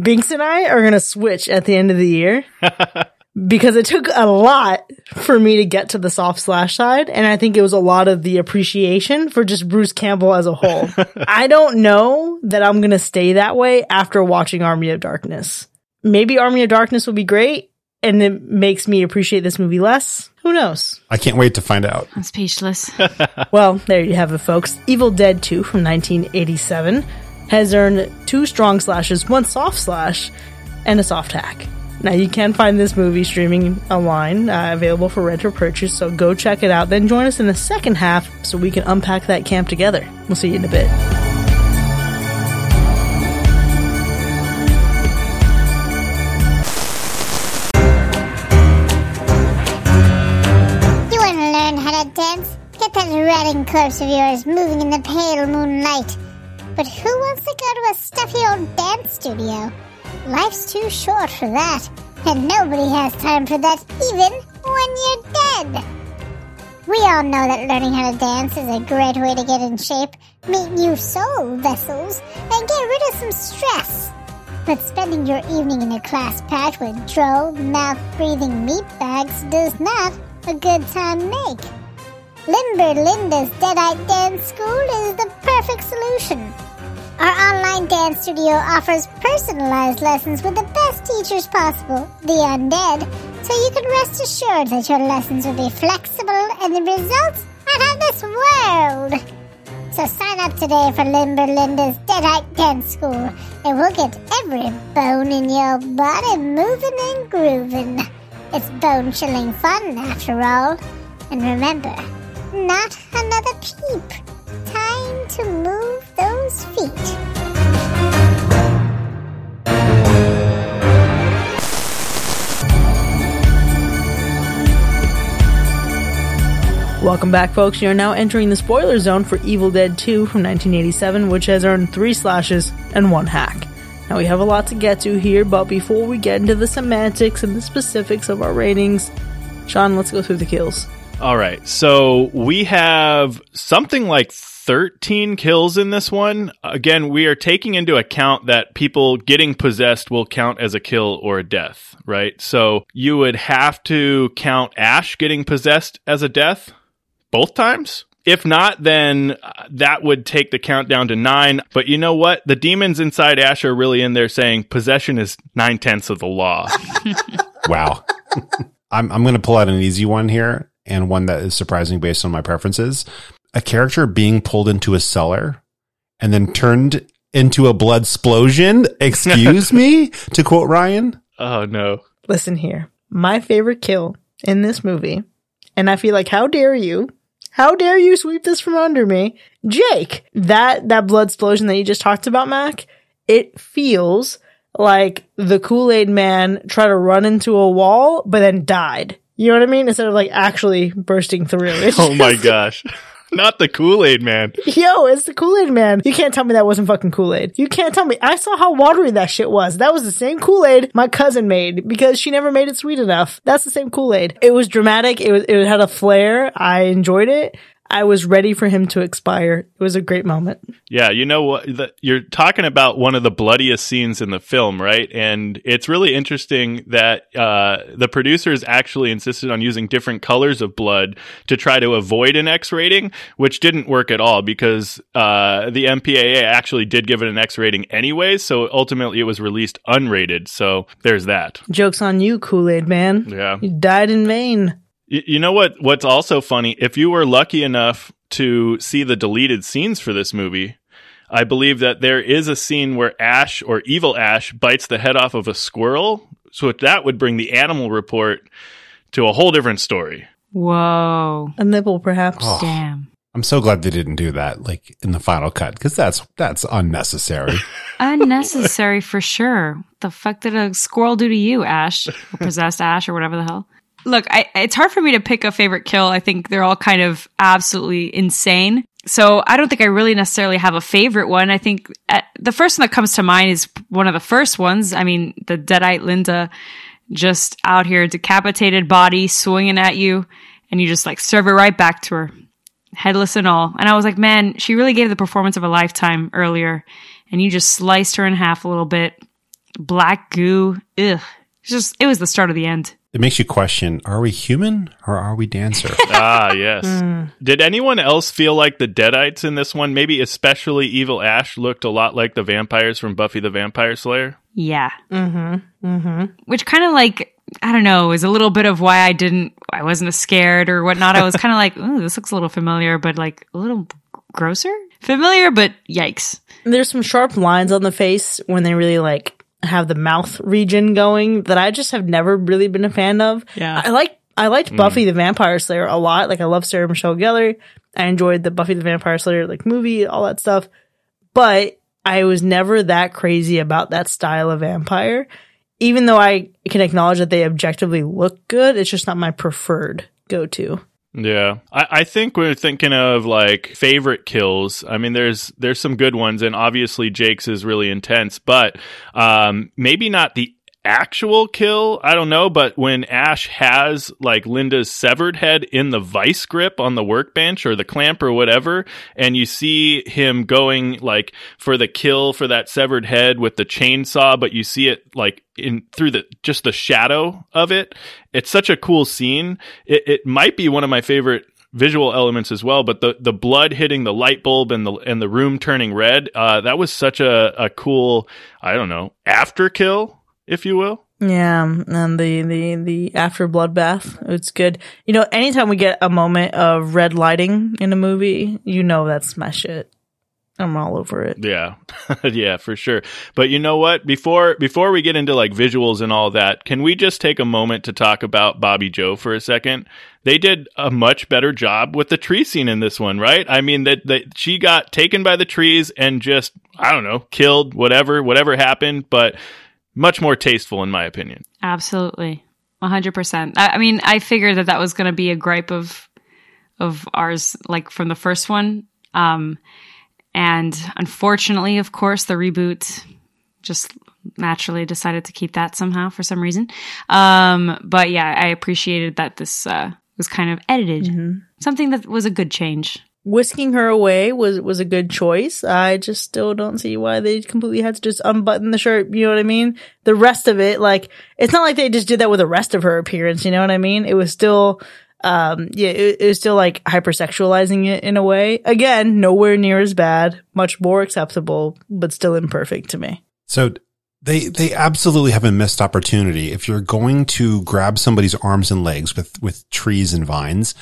Binks and I are going to switch at the end of the year because it took a lot for me to get to the soft slash side. And I think it was a lot of the appreciation for just Bruce Campbell as a whole. I don't know that I'm going to stay that way after watching Army of Darkness. Maybe Army of Darkness will be great and it makes me appreciate this movie less. Who knows? I can't wait to find out. I'm speechless. Well, there you have it, folks. Evil Dead 2 from 1987 has earned two strong slashes, one soft slash, and a soft hack. Now, you can find this movie streaming online, uh, available for rent or purchase, so go check it out. Then join us in the second half so we can unpack that camp together. We'll see you in a bit. Get that ratting corpse of yours moving in the pale moonlight. But who wants to go to a stuffy old dance studio? Life's too short for that, and nobody has time for that even when you're dead. We all know that learning how to dance is a great way to get in shape, meet new soul vessels, and get rid of some stress. But spending your evening in a class packed with droll, mouth-breathing meatbags does not a good time make. Limber Linda's Deadite Dance School is the perfect solution. Our online dance studio offers personalized lessons with the best teachers possible, the undead, so you can rest assured that your lessons will be flexible and the results out of this world. So sign up today for Limber Linda's Deadite Dance School, and we'll get every bone in your body moving and grooving. It's bone chilling fun, after all. And remember, not another peep. Time to move those feet. Welcome back, folks. You're now entering the spoiler zone for Evil Dead 2 from 1987, which has earned three slashes and one hack. Now, we have a lot to get to here, but before we get into the semantics and the specifics of our ratings, Sean, let's go through the kills. All right. So we have something like 13 kills in this one. Again, we are taking into account that people getting possessed will count as a kill or a death, right? So you would have to count Ash getting possessed as a death both times. If not, then uh, that would take the count down to nine. But you know what? The demons inside Ash are really in there saying possession is nine tenths of the law. Wow. I'm I'm going to pull out an easy one here and one that is surprising based on my preferences. A character being pulled into a cellar and then turned into a blood explosion. Excuse me, to quote Ryan. oh no. Listen here. My favorite kill in this movie, and I feel like, how dare you? How dare you sweep this from under me? Jake, that, that blood explosion that you just talked about, Mac, it feels like the Kool-Aid man tried to run into a wall, but then died. You know what I mean? Instead of like actually bursting through. It's Oh my just- gosh. Not the Kool Aid man. Yo, it's the Kool-Aid man. You can't tell me that wasn't fucking Kool-Aid. You can't tell me. I saw how watery that shit was. That was the same Kool-Aid my cousin made because she never made it sweet enough. That's the same Kool-Aid. It was dramatic. It was, it had a flair. I enjoyed it. I was ready for him to expire. It was a great moment. Yeah, you know what? The, you're talking about one of the bloodiest scenes in the film, right? And it's really interesting that uh, the producers actually insisted on using different colors of blood to try to avoid an X rating, which didn't work at all because uh, the MPAA actually did give it an X rating anyway. So ultimately, it was released unrated. So there's that. Joke's on you, Kool-Aid man. Yeah. You died in vain. Y- You know what? What's also funny? If you were lucky enough to see the deleted scenes for this movie, I believe that there is a scene where Ash or Evil Ash bites the head off of a squirrel. So that would bring the animal report to a whole different story. Whoa. A nipple, perhaps. Oh. Damn. I'm so glad they didn't do that, like in the final cut, because that's that's unnecessary. Unnecessary for sure. The fuck did a squirrel do to you, Ash? Or possessed Ash or whatever the hell? Look, I, it's hard for me to pick a favorite kill. I think they're all kind of absolutely insane. So I don't think I really necessarily have a favorite one. I think uh, the first one that comes to mind is one of the first ones. I mean, the Deadite Linda just out here, decapitated body swinging at you, and you just like serve it right back to her, headless and all. And I was like, man, she really gave the performance of a lifetime earlier, and you just sliced her in half a little bit. Black goo, ugh. Just it was the start of the end. It makes you question: Are we human or are we dancer? ah, yes. Did anyone else feel like the Deadites in this one, maybe especially Evil Ash, looked a lot like the vampires from Buffy the Vampire Slayer? Yeah. Mm-hmm. Mm-hmm. Which kind of like I don't know is a little bit of why I didn't I wasn't as scared or whatnot. I was kind of like, oh, this looks a little familiar, but like a little grosser. Familiar, but yikes. There's some sharp lines on the face when they really like have the mouth region going that I just have never really been a fan of. Yeah. I like I liked mm. Buffy the Vampire Slayer a lot. Like I love Sarah Michelle Gellar. I enjoyed the Buffy the Vampire Slayer like movie, all that stuff. But I was never that crazy about that style of vampire. Even though I can acknowledge that they objectively look good, it's just not my preferred go to. Yeah, I, I think we're thinking of like favorite kills. I mean, there's there's some good ones, and obviously Jake's is really intense, but um, maybe not the actual kill. I don't know, but when Ash has like Linda's severed head in the vice grip on the workbench or the clamp or whatever, and you see him going like for the kill for that severed head with the chainsaw, but you see it like in through the just the shadow of it. It's such a cool scene. It, it might be one of my favorite visual elements as well but the the blood hitting the light bulb and the and the room turning red uh that was such a a cool i don't know after kill if you will Yeah, and the the the after bloodbath, it's good. You know, anytime we get a moment of red lighting in a movie, you know that's my shit. I'm all over it. Yeah. yeah, for sure. But you know what? Before before we get into like visuals and all that, can we just take a moment to talk about Bobby Joe for a second? They did a much better job with the tree scene in this one, right? I mean that that she got taken by the trees and just I don't know, killed, whatever, whatever happened, but much more tasteful in my opinion. Absolutely. 100%. I, I mean, I figured that that was going to be a gripe of of ours like from the first one. Um and unfortunately, of course, the reboot just naturally decided to keep that somehow for some reason. Um, but yeah, I appreciated that this uh, was kind of edited. Mm-hmm. Something that was a good change. Whisking her away was was a good choice. I just still don't see why they completely had to just unbutton the shirt. You know what I mean? The rest of it, like, it's not like they just did that with the rest of her appearance. You know what I mean? It was still um yeah it, it was still like hypersexualizing it in a way again nowhere near as bad much more acceptable but still imperfect to me So they they absolutely have a missed opportunity. If you're going to grab somebody's arms and legs with with trees and vines,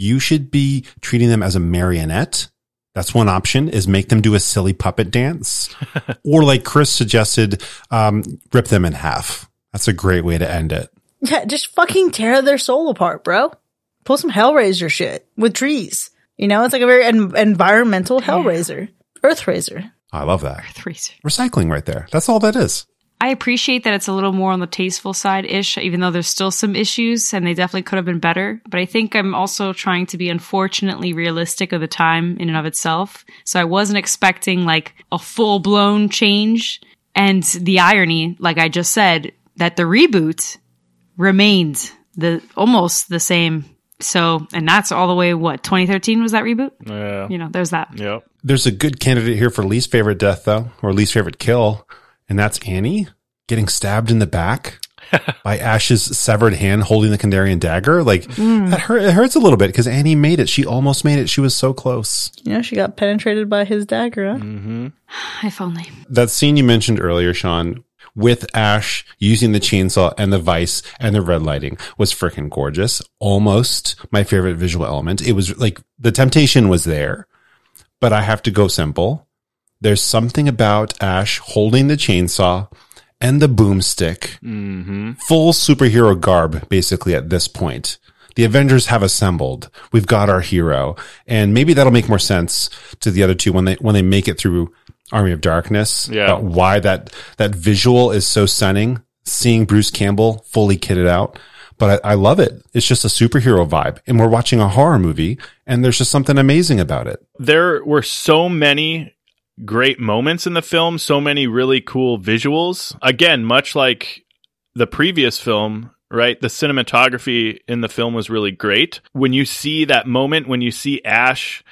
you should be treating them as a marionette. That's one option is make them do a silly puppet dance. or like Chris suggested, um, rip them in half. That's a great way to end it. yeah just fucking tear their soul apart bro pull some hellraiser shit with trees you know it's like a very en- environmental hellraiser earthraiser I love that. Three. Recycling right there. That's all that is. I appreciate that it's a little more on the tasteful side ish, even though there's still some issues and they definitely could have been better. But I think I'm also trying to be unfortunately realistic of the time in and of itself. So I wasn't expecting like a full blown change. And the irony, like I just said, that the reboot remained the almost the same. So, and that's all the way, what, 2013 was that reboot? Yeah. You know, there's that. Yep. There's a good candidate here for least favorite death though, or least favorite kill, and that's Annie getting stabbed in the back by Ash's severed hand holding the Kandarian dagger. Like mm. that hurt, it hurts a little bit because Annie made it. She almost made it. She was so close. you know she got penetrated by his dagger huh? Mm-hmm. If only. That scene you mentioned earlier, Sean, with Ash using the chainsaw and the vice and the red lighting was freaking gorgeous. Almost my favorite visual element. It was like the temptation was there, but I have to go simple. There's something about Ash holding the chainsaw and the boomstick, mm-hmm. full superhero garb, basically at this point. The Avengers have assembled. We've got our hero, and maybe that'll make more sense to the other two when they when they make it through Army of Darkness. Yeah. why that that visual is so stunning. Seeing Bruce Campbell fully kitted out, but I, I love it. It's just a superhero vibe, and we're watching a horror movie, and there's just something amazing about it. there were so many great moments in the film, so many really cool visuals. Again, much like the previous film, right? The cinematography in the film was really great. When you see that moment, when you see Ash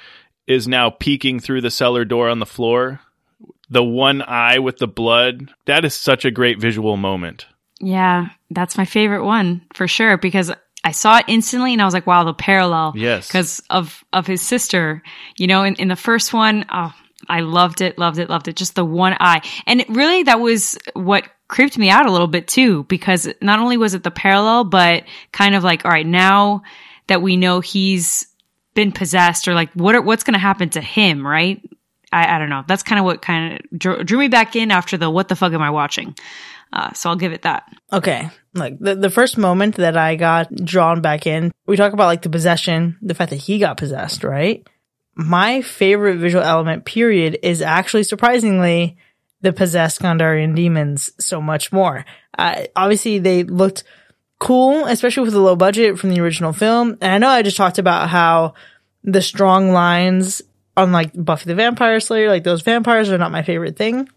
is now peeking through the cellar door on the floor, the one eye with the blood, that is such a great visual moment. Yeah, that's my favorite one for sure because I saw it instantly and I was like, wow, the parallel. Yes. Because of, of his sister, you know, in, in the first one, oh, I loved it, loved it, loved it. Just the one eye. And really, that was what creeped me out a little bit too, because not only was it the parallel, but kind of like, all right, now that we know he's been possessed or like what are, what's going to happen to him, right? I, I don't know. That's kind of what kind of drew, drew me back in after the what the fuck am I watching? Uh, so I'll give it that. Okay. Like the, the first moment that I got drawn back in, we talk about like the possession, the fact that he got possessed, right? My favorite visual element, period, is actually surprisingly the possessed Kandarian demons so much more. Uh, obviously, they looked cool, especially with the low budget from the original film. And I know I just talked about how the strong lines on like Buffy the Vampire Slayer, like those vampires are not my favorite thing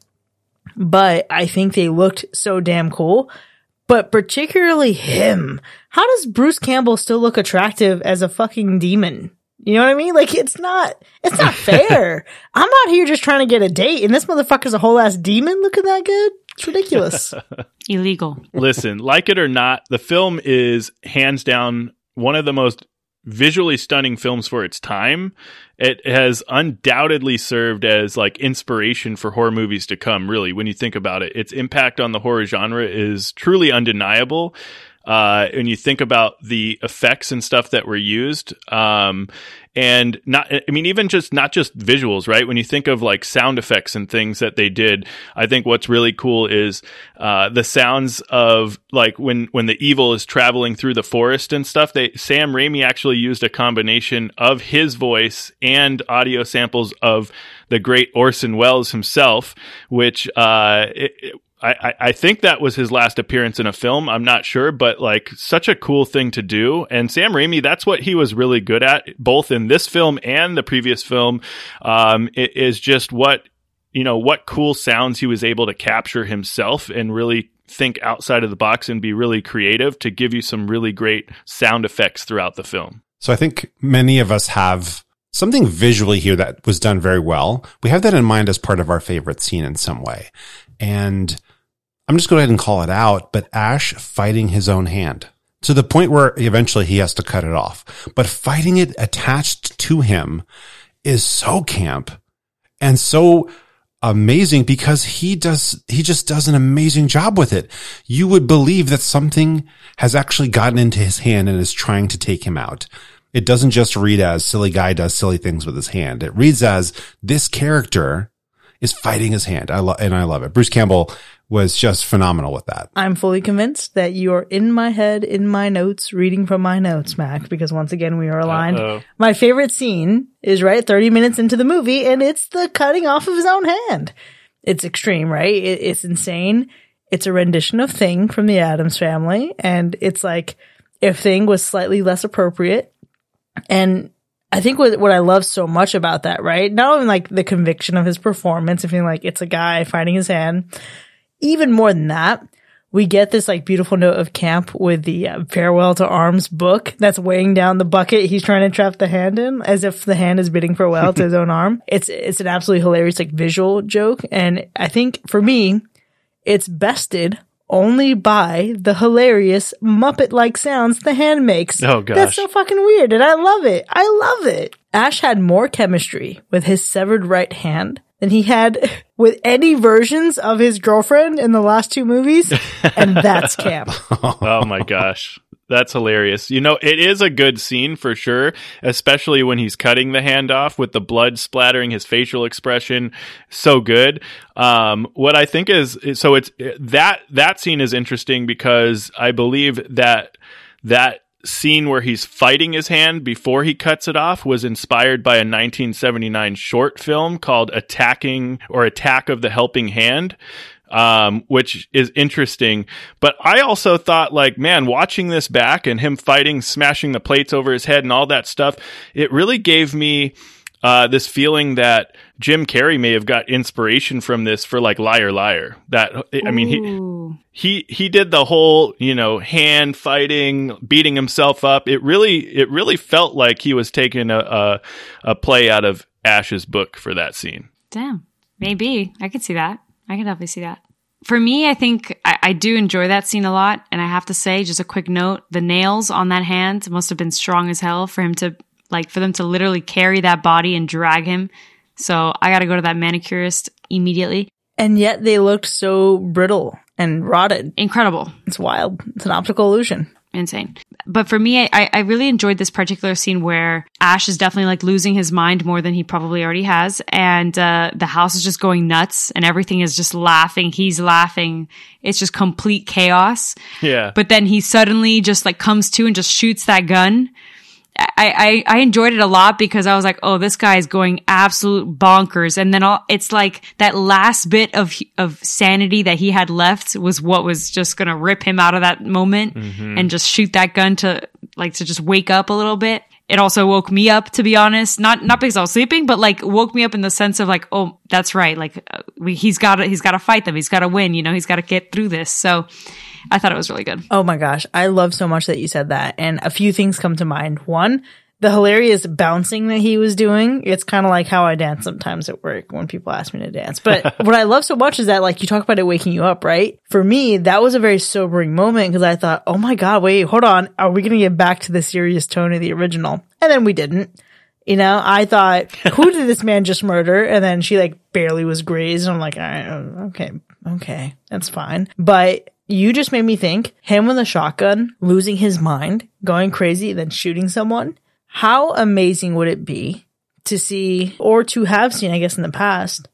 but I think they looked so damn cool. But particularly him. How does Bruce Campbell still look attractive as a fucking demon? You know what I mean? Like it's not, it's not fair. I'm out here just trying to get a date and this motherfucker's a whole ass demon looking that good. It's ridiculous. Illegal. Listen, like it or not, the film is hands down one of the most visually stunning films for its time, it has undoubtedly served as like inspiration for horror movies to come. Really, when you think about it, its impact on the horror genre is truly undeniable uh, and you think about the effects and stuff that were used, um, and not, I mean, even just not just visuals, right? When you think of like sound effects and things that they did, I think what's really cool is uh, the sounds of like when when the evil is traveling through the forest and stuff. They Sam Raimi actually used a combination of his voice and audio samples of the great Orson Welles himself, which uh, it, I, I think that was his last appearance in a film. I'm not sure, but like such a cool thing to do. And Sam Raimi, that's what he was really good at, both in this film and the previous film. Um, it is just what, you know, what cool sounds he was able to capture himself and really think outside of the box and be really creative to give you some really great sound effects throughout the film. So I think many of us have something visually here that was done very well. We have that in mind as part of our favorite scene in some way. And I'm just going ahead and call it out, but Ash fighting his own hand to the point where eventually he has to cut it off. But fighting it attached to him is so camp and so amazing because he does, he just does an amazing job with it. You would believe that something has actually gotten into his hand and is trying to take him out. It doesn't just read as silly guy does silly things with his hand. It reads as this character is fighting his hand. I love, and I love it. Bruce Campbell was just phenomenal with that. I'm fully convinced that you are in my head, in my notes, reading from my notes, Mac, because once again, we are aligned. Uh-oh. My favorite scene is right 30 minutes into the movie, and it's the cutting off of his own hand. It's extreme, right? It, it's insane. It's a rendition of Thing from the Addams family, and it's like if Thing was slightly less appropriate. And I think what, what I love so much about that, right? Not only like the conviction of his performance, if you like it's a guy finding his hand, even more than that, we get this like beautiful note of camp with the uh, farewell to arms book that's weighing down the bucket he's trying to trap the hand in as if the hand is bidding farewell to his own arm. It's, it's an absolutely hilarious like visual joke. And I think for me, it's bested only by the hilarious Muppet like sounds the hand makes. Oh, gosh. That's so fucking weird. And I love it. I love it. Ash had more chemistry with his severed right hand than he had with any versions of his girlfriend in the last two movies. And that's camp. oh my gosh. That's hilarious. You know, it is a good scene for sure, especially when he's cutting the hand off with the blood splattering his facial expression. So good. Um, what I think is, so it's that, that scene is interesting because I believe that, that scene where he's fighting his hand before he cuts it off was inspired by a 1979 short film called Attacking or Attack of the Helping Hand. Um, which is interesting. But I also thought, like, man, watching this back and him fighting, smashing the plates over his head and all that stuff, it really gave me uh, this feeling that Jim Carrey may have got inspiration from this for like Liar Liar. That I mean Ooh. He he did the whole you know hand fighting, beating himself up. It really it really felt like he was taking a a, a play out of Ash's book for that scene. Damn. Maybe. I could see that. I can definitely see that. For me, I think I, I do enjoy that scene a lot. And I have to say, just a quick note, the nails on that hand must have been strong as hell for him to like for them to literally carry that body and drag him. So I got to go to that manicurist immediately. And yet they looked so brittle and rotted. Incredible. It's wild. It's an optical illusion. Insane. But for me, I, I really enjoyed this particular scene where Ash is definitely like losing his mind more than he probably already has. And uh, the house is just going nuts and everything is just laughing. He's laughing. It's just complete chaos. Yeah. But then he suddenly just like comes to and just shoots that gun. I, I, I enjoyed it a lot because I was like, oh, this guy is going absolute bonkers. And then all, it's like that last bit of, of sanity that he had left was what was just going to rip him out of that moment and just shoot that gun to like to just wake up a little bit. It also woke me up, to be honest. Not, not because I was sleeping, but like woke me up in the sense of like, oh, that's right. Like uh, we, he's got to, he's got to fight them. He's got to win. You know, he's got to get through this. So I thought it was really good. Oh my gosh. I love so much that you said that. And a few things come to mind. One, the hilarious bouncing that he was doing, it's kind of like how I dance sometimes at work when people ask me to dance. But what I love so much is that like you talk about it waking you up, right? For me, that was a very sobering moment because I thought, oh my God, wait, hold on. Are we going to get back to the serious tone of the original? And then we didn't. You know, I thought, who did this man just murder? And then she like barely was grazed. And I'm like, all right, okay, okay, that's fine. But you just made me think him with a shotgun, losing his mind, going crazy, then shooting someone. How amazing would it be to see or to have seen, I guess, in the past,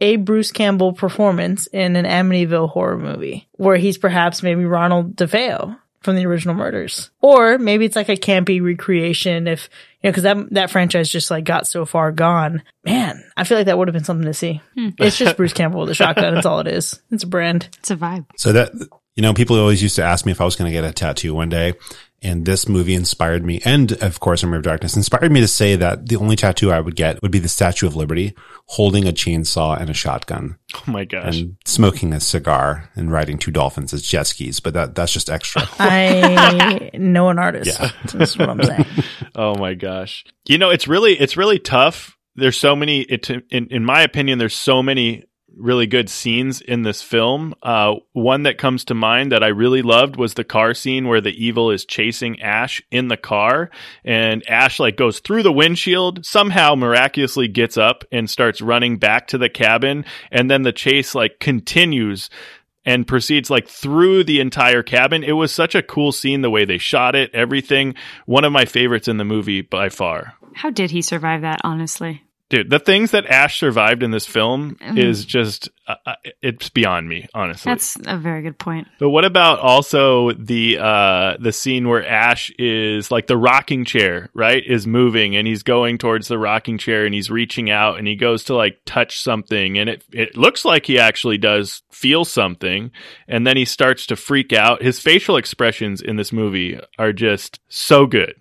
a Bruce Campbell performance in an Amityville horror movie where he's perhaps maybe Ronald DeFeo from the original murders. Or maybe it's like a campy recreation if, you know, cause that, that franchise just like got so far gone. Man, I feel like that would have been something to see. Hmm. It's just Bruce Campbell with a shotgun. That's all it is. It's a brand. It's a vibe. So that, you know, people always used to ask me if I was going to get a tattoo one day. And this movie inspired me, and of course, Army of Darkness inspired me to say that the only tattoo I would get would be the Statue of Liberty, holding a chainsaw and a shotgun. Oh my gosh! And smoking a cigar and riding two dolphins as jet skis, but that that's just extra. I know an artist. Yeah, that's what I'm saying. oh my gosh! You know, it's really it's really tough. There's so many. It, in in my opinion, there's so many really good scenes in this film. Uh, one that comes to mind that I really loved was the car scene where the evil is chasing Ash in the car, and Ash like goes through the windshield, somehow miraculously gets up and starts running back to the cabin, and then the chase like continues and proceeds like through the entire cabin. It was such a cool scene the way they shot it, everything. One of my favorites in the movie by far. How did he survive that, honestly? Dude, the things that Ash survived in this film mm. is just uh, uh, it's beyond me, honestly. That's a very good point. But what about also the uh the scene where Ash is like the rocking chair, right? Is moving and he's going towards the rocking chair and he's reaching out and he goes to like touch something and it it looks like he actually does feel something and then he starts to freak out. His facial expressions in this movie are just so good.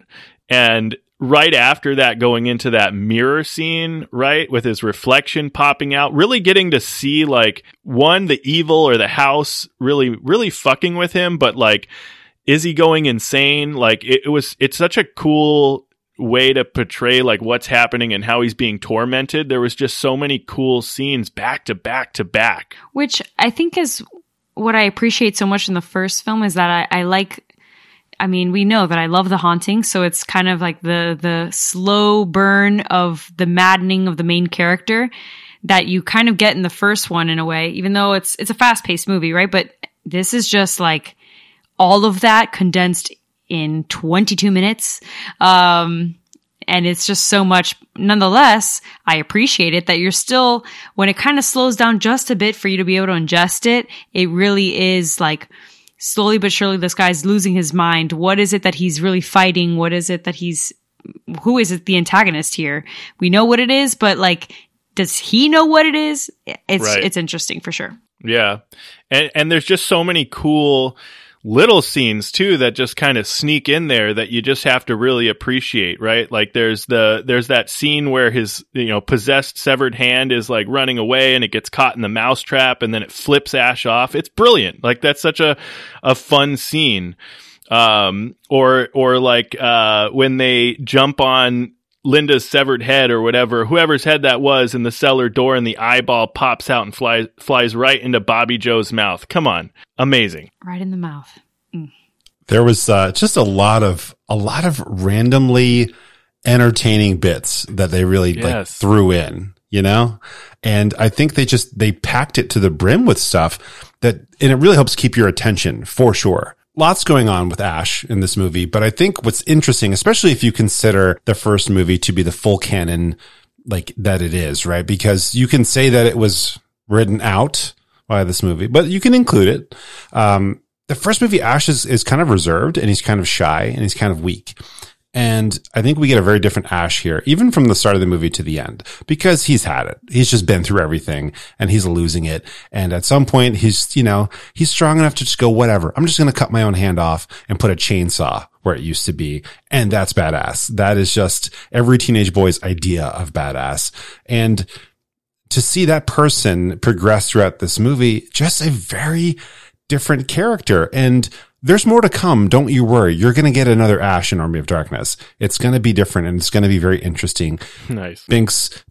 And right after that going into that mirror scene, right, with his reflection popping out, really getting to see like one, the evil or the house really, really fucking with him, but like, is he going insane? Like it, it was, it's such a cool way to portray like what's happening and how he's being tormented. There was just so many cool scenes back to back to back. Which I think is what I appreciate so much in the first film is that I, I like I mean, we know that I love the haunting, so it's kind of like the the slow burn of the maddening of the main character that you kind of get in the first one in a way, even though it's it's a fast paced movie, right? But this is just like all of that condensed in 22 minutes. Um, and it's just so much. Nonetheless, I appreciate it that you're still, when it kind of slows down just a bit for you to be able to ingest it, it really is like, slowly but surely this guy's losing his mind. What is it that he's really fighting? What is it that he's who is it the antagonist here? We know what it is, but like does he know what it is? It's right. it's interesting for sure. Yeah. And and there's just so many cool little scenes too that just kind of sneak in there that you just have to really appreciate, right? Like there's the there's that scene where his you know possessed severed hand is like running away and it gets caught in the mousetrap and then it flips Ash off. It's brilliant. Like that's such a a fun scene. Um or or like uh when they jump on Linda's severed head or whatever, whoever's head that was in the cellar door and the eyeball pops out and flies flies right into Bobby Joe's mouth. Come on. Amazing. Right in the mouth. Mm. There was uh, just a lot of a lot of randomly entertaining bits that they really yes. like threw in, you know? And I think they just they packed it to the brim with stuff that and it really helps keep your attention for sure lots going on with Ash in this movie, but I think what's interesting, especially if you consider the first movie to be the full canon like that it is, right? Because you can say that it was written out by this movie, but you can include it. Um, the first movie, Ash is, is kind of reserved and he's kind of shy and he's kind of weak. And I think we get a very different Ash here, even from the start of the movie to the end, because he's had it. He's just been through everything and he's losing it. And at some point, he's, you know, he's strong enough to just go, whatever. I'm just going to cut my own hand off and put a chainsaw where it used to be. And that's badass. That is just every teenage boy's idea of badass. And to see that person progress throughout this movie, just a very different character. And there's more to come. Don't you worry. You're going to get another Ash in Army of Darkness. It's going to be different and it's going to be very interesting. Nice. Binks,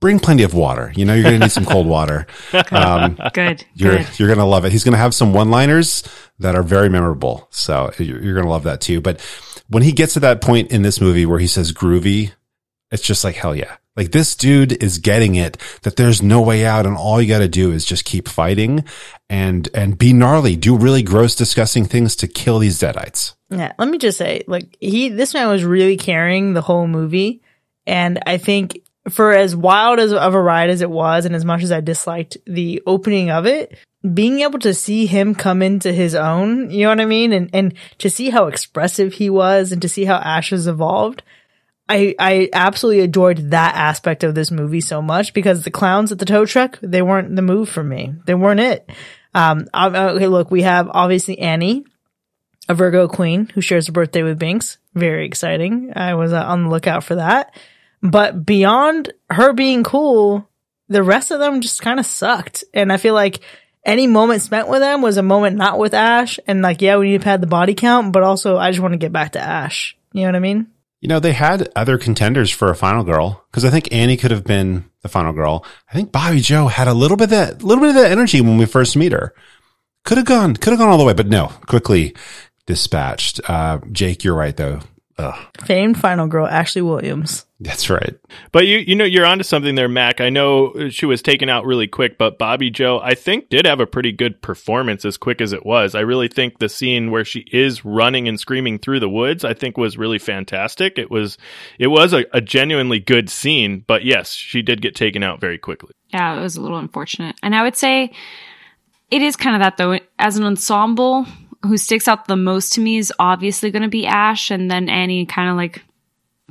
bring plenty of water. You know, you're going to need some cold water. Um, Good. you're, good. you're going to love it. He's going to have some one liners that are very memorable. So you're, you're going to love that too. But when he gets to that point in this movie where he says groovy, it's just like, hell yeah. Like this dude is getting it that there's no way out and all you got to do is just keep fighting and, and be gnarly, do really gross, disgusting things to kill these deadites. Yeah, let me just say, like he, this man was really carrying the whole movie, and I think for as wild as of a ride as it was, and as much as I disliked the opening of it, being able to see him come into his own, you know what I mean, and and to see how expressive he was, and to see how Ash has evolved. I, I absolutely adored that aspect of this movie so much because the clowns at the tow truck, they weren't the move for me. They weren't it. Um, okay, look, we have obviously Annie, a Virgo queen who shares a birthday with Binks. Very exciting. I was uh, on the lookout for that. But beyond her being cool, the rest of them just kind of sucked. And I feel like any moment spent with them was a moment not with Ash. And like, yeah, we need to pad the body count, but also I just want to get back to Ash. You know what I mean? You know, they had other contenders for a final girl because I think Annie could have been the final girl. I think Bobby Joe had a little bit of that, little bit of that energy when we first meet her. Could have gone, could have gone all the way, but no, quickly dispatched. Uh, Jake, you're right though. Ugh, Famed final girl, Ashley Williams. that's right. But you you know you're onto something there, Mac. I know uh, she was taken out really quick, but Bobby Joe I think did have a pretty good performance as quick as it was. I really think the scene where she is running and screaming through the woods I think was really fantastic. It was it was a, a genuinely good scene, but yes, she did get taken out very quickly. Yeah, it was a little unfortunate. And I would say it is kind of that though. As an ensemble, who sticks out the most to me is obviously going to be Ash and then Annie, kind of like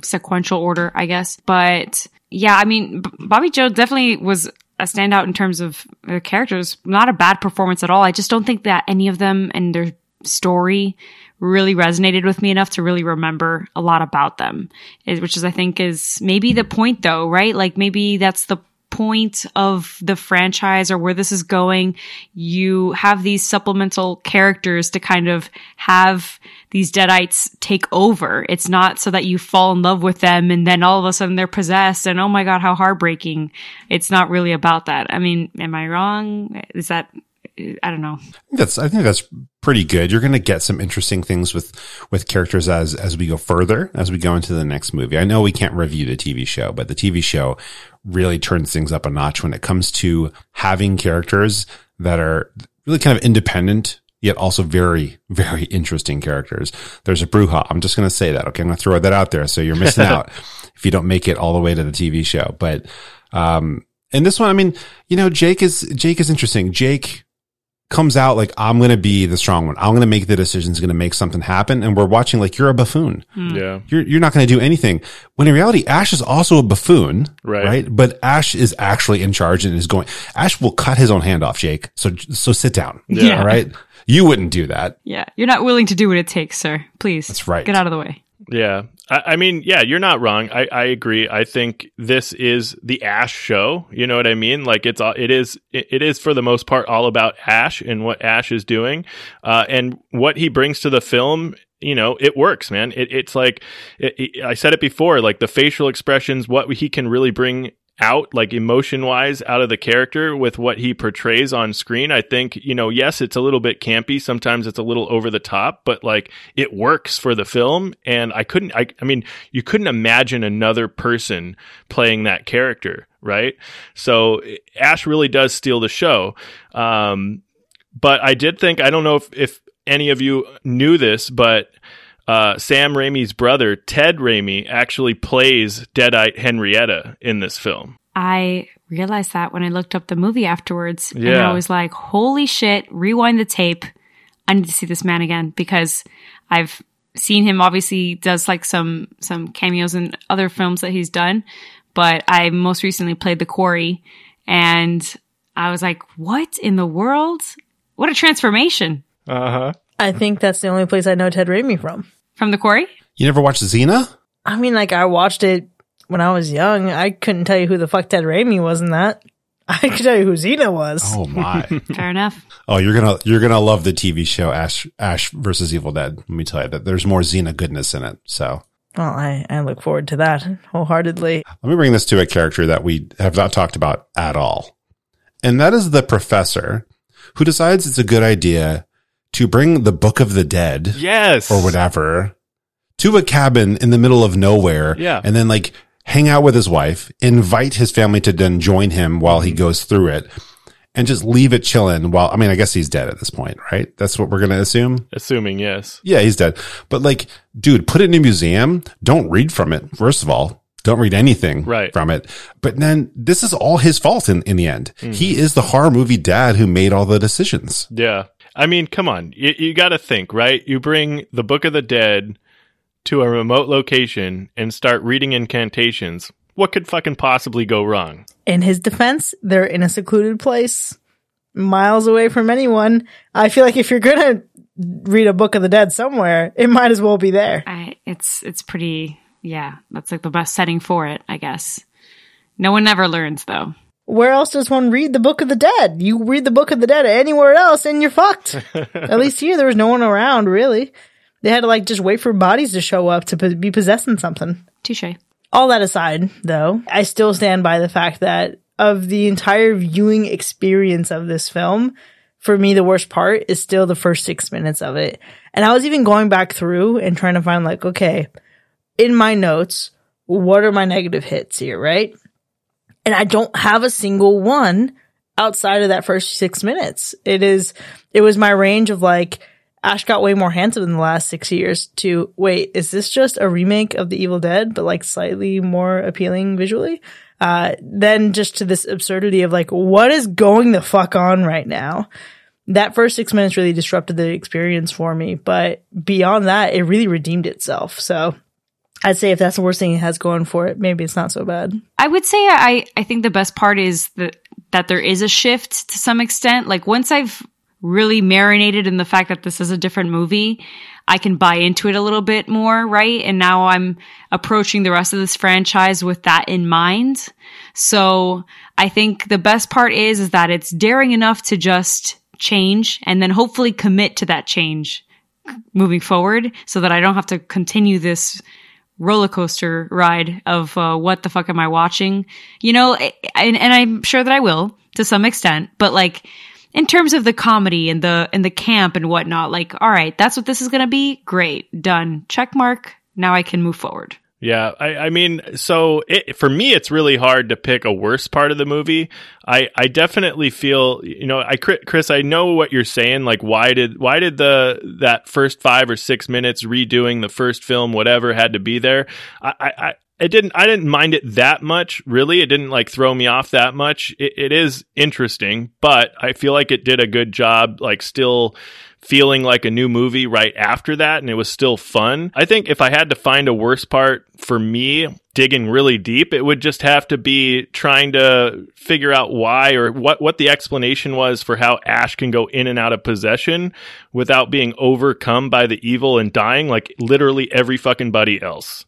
sequential order, I guess. But yeah, I mean, B- Bobby Joe definitely was a standout in terms of their characters. Not a bad performance at all. I just don't think that any of them and their story really resonated with me enough to really remember a lot about them, which is, I think, is maybe the point though, right? Like maybe that's the point of the franchise or where this is going, you have these supplemental characters to kind of have these deadites take over. It's not so that you fall in love with them and then all of a sudden they're possessed and oh my god, how heartbreaking. It's not really about that. I mean, am I wrong? Is that I don't know. That's I think that's pretty good. You're going to get some interesting things with with characters as as we go further as we go into the next movie. I know we can't review the TV show, but the TV show really turns things up a notch when it comes to having characters that are really kind of independent yet also very very interesting characters. There's a Bruja. I'm just going to say that. Okay, I'm going to throw that out there so you're missing out if you don't make it all the way to the TV show. But um and this one, I mean, you know, Jake is Jake is interesting. Jake comes out like I'm going to be the strong one. I'm going to make the decisions, going to make something happen. And we're watching like you're a buffoon. Hmm. Yeah. You're you're not going to do anything. When in reality, Ash is also a buffoon, Right. Right. But Ash is actually in charge and is going. Ash will cut his own hand off, Jake. So so sit down. Yeah. All right. You wouldn't do that. Yeah, you're not willing to do what it takes, sir. Please. That's right. Get out of the way. Yeah. I, I mean, yeah, you're not wrong. I, I agree. I think this is the Ash show. You know what I mean? Like it's all, it is, it, is for the most part all about Ash and what Ash is doing. Uh, and what he brings to the film, you know, it works, man. It, it's like, it, it- I said it before, like the facial expressions, what he can really bring out like emotion wise out of the character with what he portrays on screen i think you know yes it's a little bit campy. Sometimes it's a little over the top but like it works for the film. And i couldn't i, I mean you couldn't imagine another person playing that character right? So ash really does steal the show. Um but i did think i don't know if if any of you knew this but uh, Sam Raimi's brother, Ted Raimi, actually plays Deadite Henrietta in this film. I realized that when I looked up the movie afterwards. And Yeah. I was like, holy shit, rewind the tape. I need to see this man again because I've seen him obviously does like some some cameos in other films that he's done, but I most recently played The Quarry and I was like, what in the world? What a transformation Uh huh. I think that's the only place I know Ted Raimi from. From The Quarry. You never watched Xena? I mean, like I watched it when I was young. I couldn't tell you who the fuck Ted Raimi was in that. I can tell you who Xena was. Oh my. Fair enough. oh, you're gonna you're gonna love the TV show Ash Ash versus Evil Dead. Let me tell you that there's more Xena goodness in it. So Well, I, I look forward to that wholeheartedly. let me bring this to a character that we have not talked about at all. And that is the professor who decides it's a good idea to bring the Book of the Dead Yes. or whatever to a cabin in the middle of nowhere. Yeah. And then like hang out with his wife, invite his family to then join him while he goes through it and just leave it chilling while, I mean, I guess he's dead at this point, right? That's what we're going to assume. Assuming yes. Yeah, he's dead. But like, dude, put it in a museum. Don't read from it. First of all, don't read anything Right. from it. But then this is all his fault in, in the end. Mm. He is the horror movie dad who made all the decisions. Yeah. I mean, come on. You, you got to think, right? You bring the Book of the Dead to a remote location and start reading incantations. What could fucking possibly go wrong? In his defense, they're in a secluded place, miles away from anyone. I feel like if you're gonna read a Book of the Dead somewhere, it might as well be there. I, it's it's pretty. Yeah, that's like the best setting for it, I guess. No one ever learns though. Where else does one read the Book of the Dead? You read the Book of the Dead anywhere else and you're fucked. At least here, there was no one around, really. They had to like just wait for bodies to show up to p- be possessing something. Touche. All that aside, though, I still stand by the fact that of the entire viewing experience of this film, for me, the worst part is still the first six minutes of it. And I was even going back through and trying to find, like, okay, in my notes, what are my negative hits here, right? And I don't have a single one outside of that first six minutes. It is, it was my range of like, Ash got way more handsome in the last six years to wait, is this just a remake of The Evil Dead, but like slightly more appealing visually? Uh, then just to this absurdity of like, what is going the fuck on right now? That first six minutes really disrupted the experience for me, but beyond that, it really redeemed itself. So I'd say if that's the worst thing it has going for it, maybe it's not so bad. I would say I I think the best part is that that there is a shift to some extent. Like once I've really marinated in the fact that this is a different movie, I can buy into it a little bit more, right? And now I'm approaching the rest of this franchise with that in mind. So I think the best part is is that it's daring enough to just change and then hopefully commit to that change moving forward so that I don't have to continue this roller coaster ride of uh, what the fuck am I watching? You know, and, and I'm sure that I will to some extent, but like in terms of the comedy and the and the camp and whatnot, like all right, that's what this is gonna be. Great, done, check mark. Now I can move forward. Yeah, I, I mean, so it, for me, it's really hard to pick a worse part of the movie. I, I definitely feel, you know, I Chris, I know what you're saying. Like, why did why did the that first five or six minutes redoing the first film, whatever, had to be there? I, I, it didn't I didn't mind it that much, really. It didn't like throw me off that much. It, it is interesting, but I feel like it did a good job, like still feeling like a new movie right after that and it was still fun. I think if I had to find a worse part for me digging really deep, it would just have to be trying to figure out why or what what the explanation was for how Ash can go in and out of possession without being overcome by the evil and dying like literally every fucking buddy else.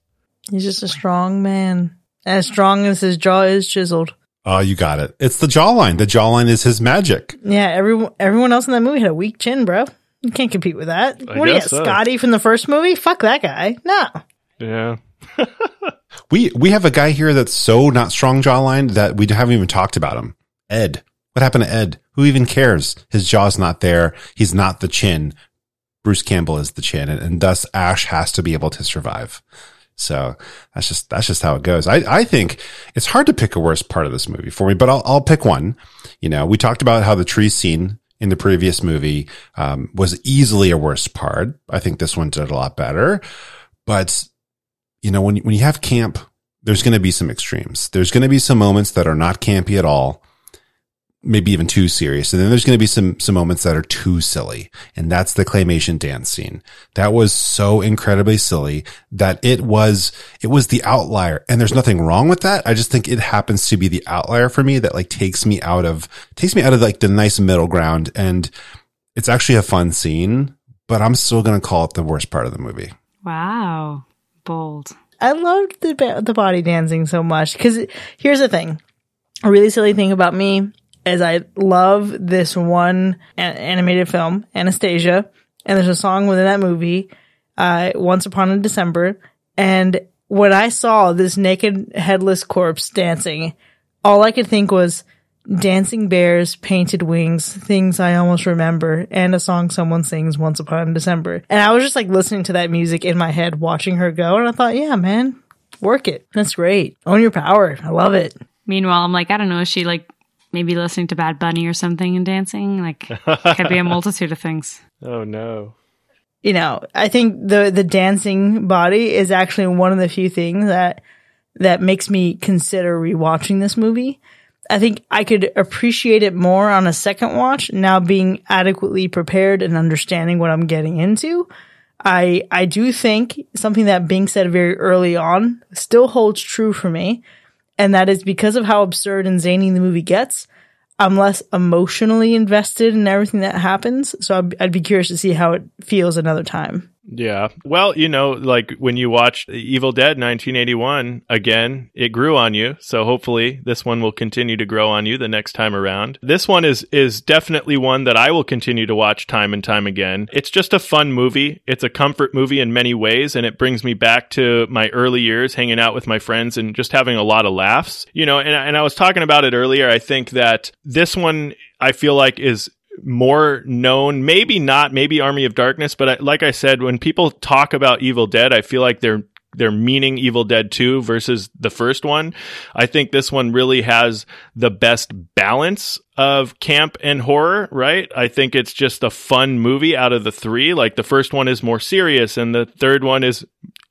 He's just a strong man. As strong as his jaw is chiseled. Oh, you got it. It's the jawline. The jawline is his magic. Yeah, everyone everyone else in that movie had a weak chin, bro. You can't compete with that. I what are you, so. Scotty from the first movie? Fuck that guy. No. Yeah. We we have a guy here that's so not strong jawline that we haven't even talked about him. Ed. What happened to Ed? Who even cares? His jaw's not there. He's not the chin. Bruce Campbell is the chin, and, and thus Ash has to be able to survive. So that's just that's just how it goes. I, I think it's hard to pick a worst part of this movie for me, but I'll I'll pick one. You know, we talked about how the tree scene in the previous movie um, was easily a worse part. I think this one did a lot better, but you know, when when you have camp, there's going to be some extremes. There's going to be some moments that are not campy at all, maybe even too serious, and then there's going to be some some moments that are too silly, and that's the claymation dance scene. That was so incredibly silly that it was it was the outlier, and there's nothing wrong with that. I just think it happens to be the outlier for me that like takes me out of takes me out of like the nice middle ground, and it's actually a fun scene, but I'm still going to call it the worst part of the movie. Wow, bold. I loved the the body dancing so much because here's the thing. a really silly thing about me is I love this one a- animated film, Anastasia, and there's a song within that movie, uh, Once Upon a December. And when I saw this naked headless corpse dancing, all I could think was dancing bears, painted wings, things I almost remember, and a song someone sings Once Upon a December. And I was just like listening to that music in my head, watching her go. And I thought, yeah, man, work it. That's great. Own your power. I love it. Meanwhile, I'm like, I don't know, she like maybe listening to Bad Bunny or something and dancing? Like, could be a multitude of things. Oh no. you know, I think the the dancing body is actually one of the few things that that makes me consider rewatching this movie. I think I could appreciate it more on a second watch now being adequately prepared and understanding what I'm getting into. I I do think something that Bing said very early on still holds true for me, and that is because of how absurd and zany the movie gets. I'm less emotionally invested in everything that happens, so I'd, I'd be curious to see how it feels another time. Yeah. Well, you know, like when you watch Evil Dead 1981 again, it grew on you. So hopefully this one will continue to grow on you the next time around. This one is is definitely one that I will continue to watch time and time again. It's just a fun movie. It's a comfort movie in many ways and it brings me back to my early years hanging out with my friends and just having a lot of laughs. You know, and and I was talking about it earlier. I think that this one I feel like is more known maybe not maybe army of darkness but I, like i said when people talk about evil dead i feel like they're they're meaning evil dead 2 versus the first one. I think this one really has the best balance of camp and horror right? I think it's just a fun movie out of the three. Like the first one is more serious and the third one is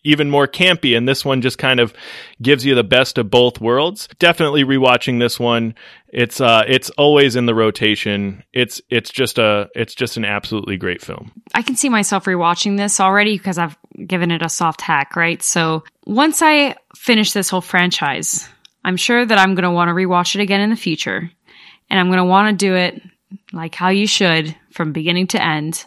even more campy and this one just kind of gives you the best of both worlds definitely rewatching this one it's uh it's always in the rotation it's it's just a it's just an absolutely great film I can see myself rewatching this already because I've given it a soft hack, right? So once I finish this whole franchise, I'm sure that I'm going to want to rewatch it again in the future. And I'm going to want to do it like how you should from beginning to end.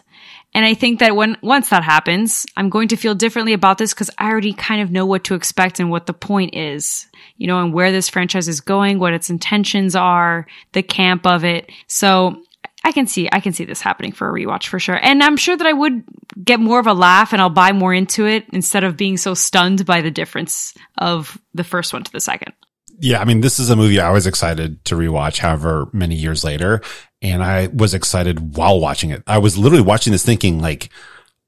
And I think that when once that happens, I'm going to feel differently about this because I already kind of know what to expect and what the point is, you know, and where this franchise is going, what its intentions are, the camp of it. So I can see I can see this happening for a rewatch for sure. And I'm sure that I would get more of a laugh and I'll buy more into it instead of being so stunned by the difference of the first one to the second. Yeah, I mean, this is a movie I was excited to rewatch, however many years later. And I was excited while watching it. I was literally watching this thinking like,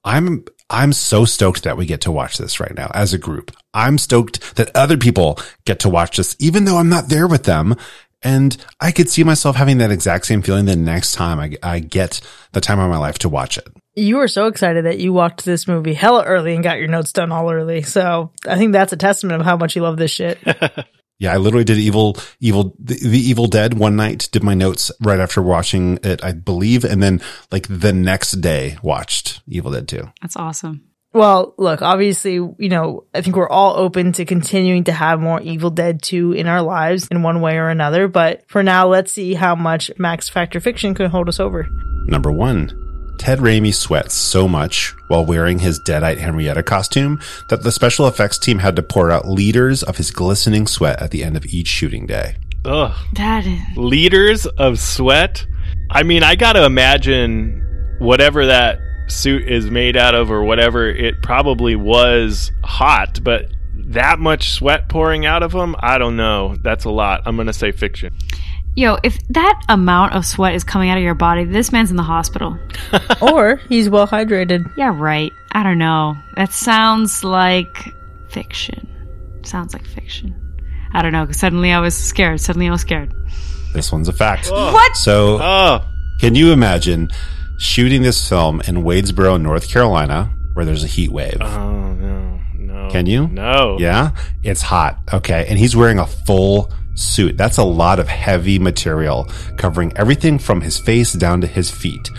I'm, I'm so stoked that we get to watch this right now as a group. I'm stoked that other people get to watch this, even though I'm not there with them. And I could see myself having that exact same feeling the next time I, I get the time of my life to watch it. You were so excited that you watched this movie hella early and got your notes done all early. So I think that's a testament of how much you love this shit. Yeah, I literally did evil, evil, the, the Evil Dead one night, did my notes right after watching it, I believe. And then like the next day watched Evil Dead 2. That's awesome. Well, look, obviously, you know, I think we're all open to continuing to have more Evil Dead 2 in our lives in one way or another. But for now, let's see how much Max Factor Fiction can hold us over. Number one, Ted Raimi sweats so much while wearing his Deadite Henrietta costume that the special effects team had to pour out liters of his glistening sweat at the end of each shooting day. ugh. That is liters of sweat? I mean i gotta imagine whatever that suit is made out of or whatever it probably was hot but that much sweat pouring out of him i don't know. That's a lot. I'm gonna say fiction Yo, if that amount of sweat is coming out of your body, this man's in the hospital. or he's well hydrated. Yeah, right. I don't know. That sounds like fiction. Sounds like fiction. I don't know. 'cause Suddenly I was scared. Suddenly I was scared. This one's a fact. What? So oh can you imagine shooting this film in Wadesboro, North Carolina, where there's a heat wave? oh no no Can you? no Yeah, it's hot. Okay. And he's wearing a full suit. That's a lot of heavy material covering everything from his face down to his feet.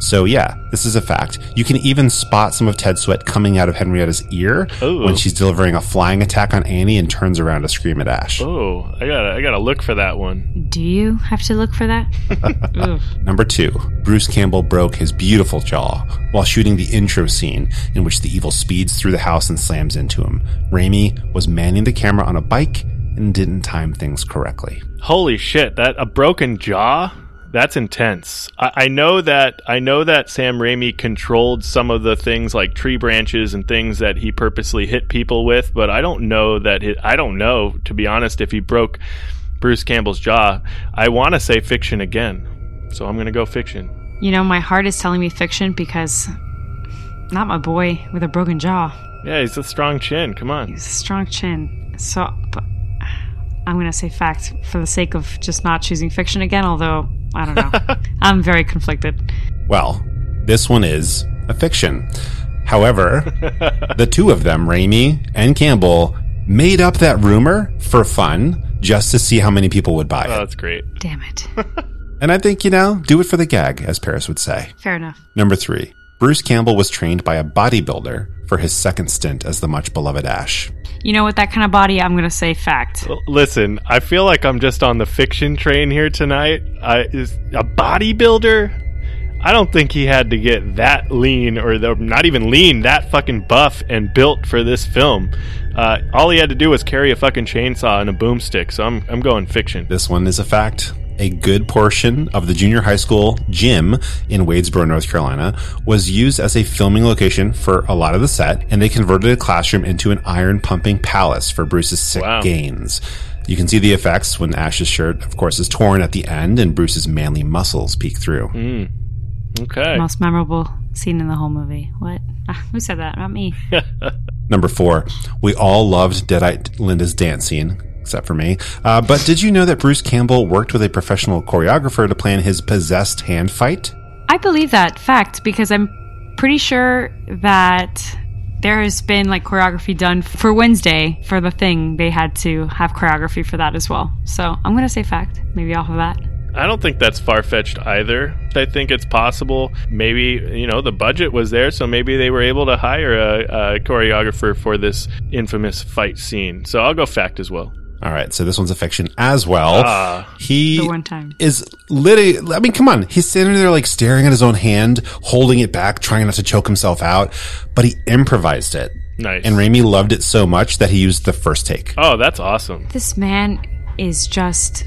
So yeah, this is a fact. You can even spot some of Ted's sweat coming out of Henrietta's ear Ooh. when she's delivering a flying attack on Annie and turns around to scream at Ash. oh i gotta i gotta look for that one Do you have to look for that? Number two, Bruce Campbell broke his beautiful jaw while shooting the intro scene in which the evil speeds through the house and slams into him. Raimi was manning the camera on a bike and didn't time things correctly. Holy shit! That a broken jaw. That's intense. I, I know that I know that Sam Raimi controlled some of the things like tree branches and things that he purposely hit people with, but I don't know that he, I don't know to be honest if he broke Bruce Campbell's jaw. I want to say fiction again, so I'm going to go fiction. You know, my heart is telling me fiction because not my boy with a broken jaw. Yeah, he's a strong chin. Come on. He's a strong chin. So, but I'm going to say fact for the sake of just not choosing fiction again, although I don't know. I'm very conflicted. Well, this one is a fiction. However, the two of them, Raimi and Campbell, made up that rumor for fun just to see how many people would buy Oh, it. that's great. Damn it. And I think, you know, do it for the gag, as Paris would say. Fair enough. Number three, Bruce Campbell was trained by a bodybuilder for his second stint as the much beloved Ash. You know, with that kind of body, I'm going to say fact. Listen, I feel like I'm just on the fiction train here tonight. I, is a bodybuilder? I don't think he had to get that lean, or the, not even lean, that fucking buff and built for this film. Uh, all he had to do was carry a fucking chainsaw and a boomstick. So I'm I'm going fiction. This one is a fact. A good portion of the junior high school gym in Wadesboro, North Carolina, was used as a filming location for a lot of the set, and they converted a classroom into an iron pumping palace for Bruce's sick Wow. gains. You can see the effects when Ash's shirt, of course, is torn at the end and Bruce's manly muscles peek through. Okay. Most memorable scene in the whole movie. What? Ah, who said that? Not me. Number four, we all loved Deadite Linda's dance scene, except for me. Uh, but did you know that Bruce Campbell worked with a professional choreographer to plan his possessed hand fight? I believe that fact because I'm pretty sure that there has been like choreography done for Wednesday for the thing. They had to have choreography for that as well. So I'm going to say fact, maybe off of that. I don't think that's far fetched either. I think it's possible. Maybe, you know, the budget was there, so maybe they were able to hire a, a choreographer for this infamous fight scene. So I'll go fact as well. All right, so this one's a fiction as well. Ah. he The one time. is literally. I mean, come on. He's standing there like staring at his own hand, holding it back, trying not to choke himself out. But he improvised it, Nice. and Raimi loved it so much that he used the first take. oh, that's awesome. This man is just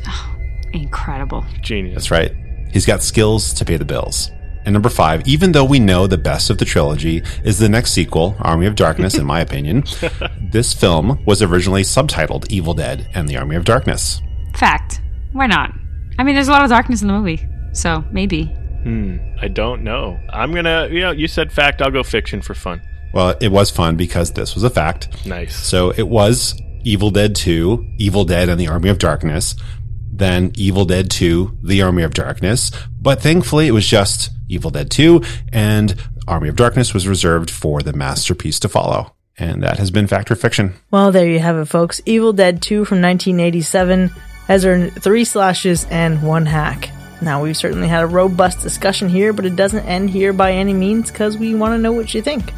incredible. Genius. That's right. He's got skills to pay the bills. And number five, even though we know the best of the trilogy is the next sequel, Army of Darkness, in my opinion, this film was originally subtitled Evil Dead and the Army of Darkness. Fact. Why not? I mean, there's a lot of darkness in the movie, so maybe. Hmm, I don't know. I'm gonna, you know, you said fact. I'll go fiction for fun. Well, it was fun because this was a fact. Nice. So it was Evil Dead 2, Evil Dead and the Army of Darkness, then Evil Dead 2, The Army of Darkness. But thankfully, it was just Evil Dead 2, and Army of Darkness was reserved for the masterpiece to follow. And that has been Fact or Fiction. Well, there you have it, folks. Evil Dead 2 from 1987 has earned three slashes and one hack. Now, we've certainly had a robust discussion here, but it doesn't end here by any means because we want to know what you think.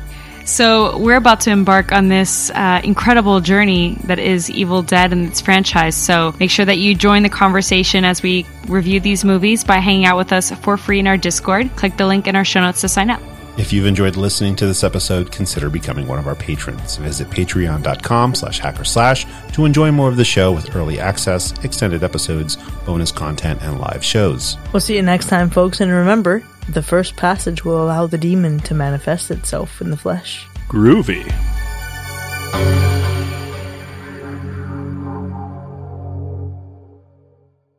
So we're about to embark on this uh, incredible journey that is Evil Dead and its franchise. So make sure that you join the conversation as we review these movies by hanging out with us for free in our Discord. Click the link in our show notes to sign up. If you've enjoyed listening to this episode, consider becoming one of our patrons. Visit patreon.com slash hackorslash to enjoy more of the show with early access, extended episodes, bonus content, and live shows. We'll see you next time, folks, and remember, the first passage will allow the demon to manifest itself in the flesh. Groovy.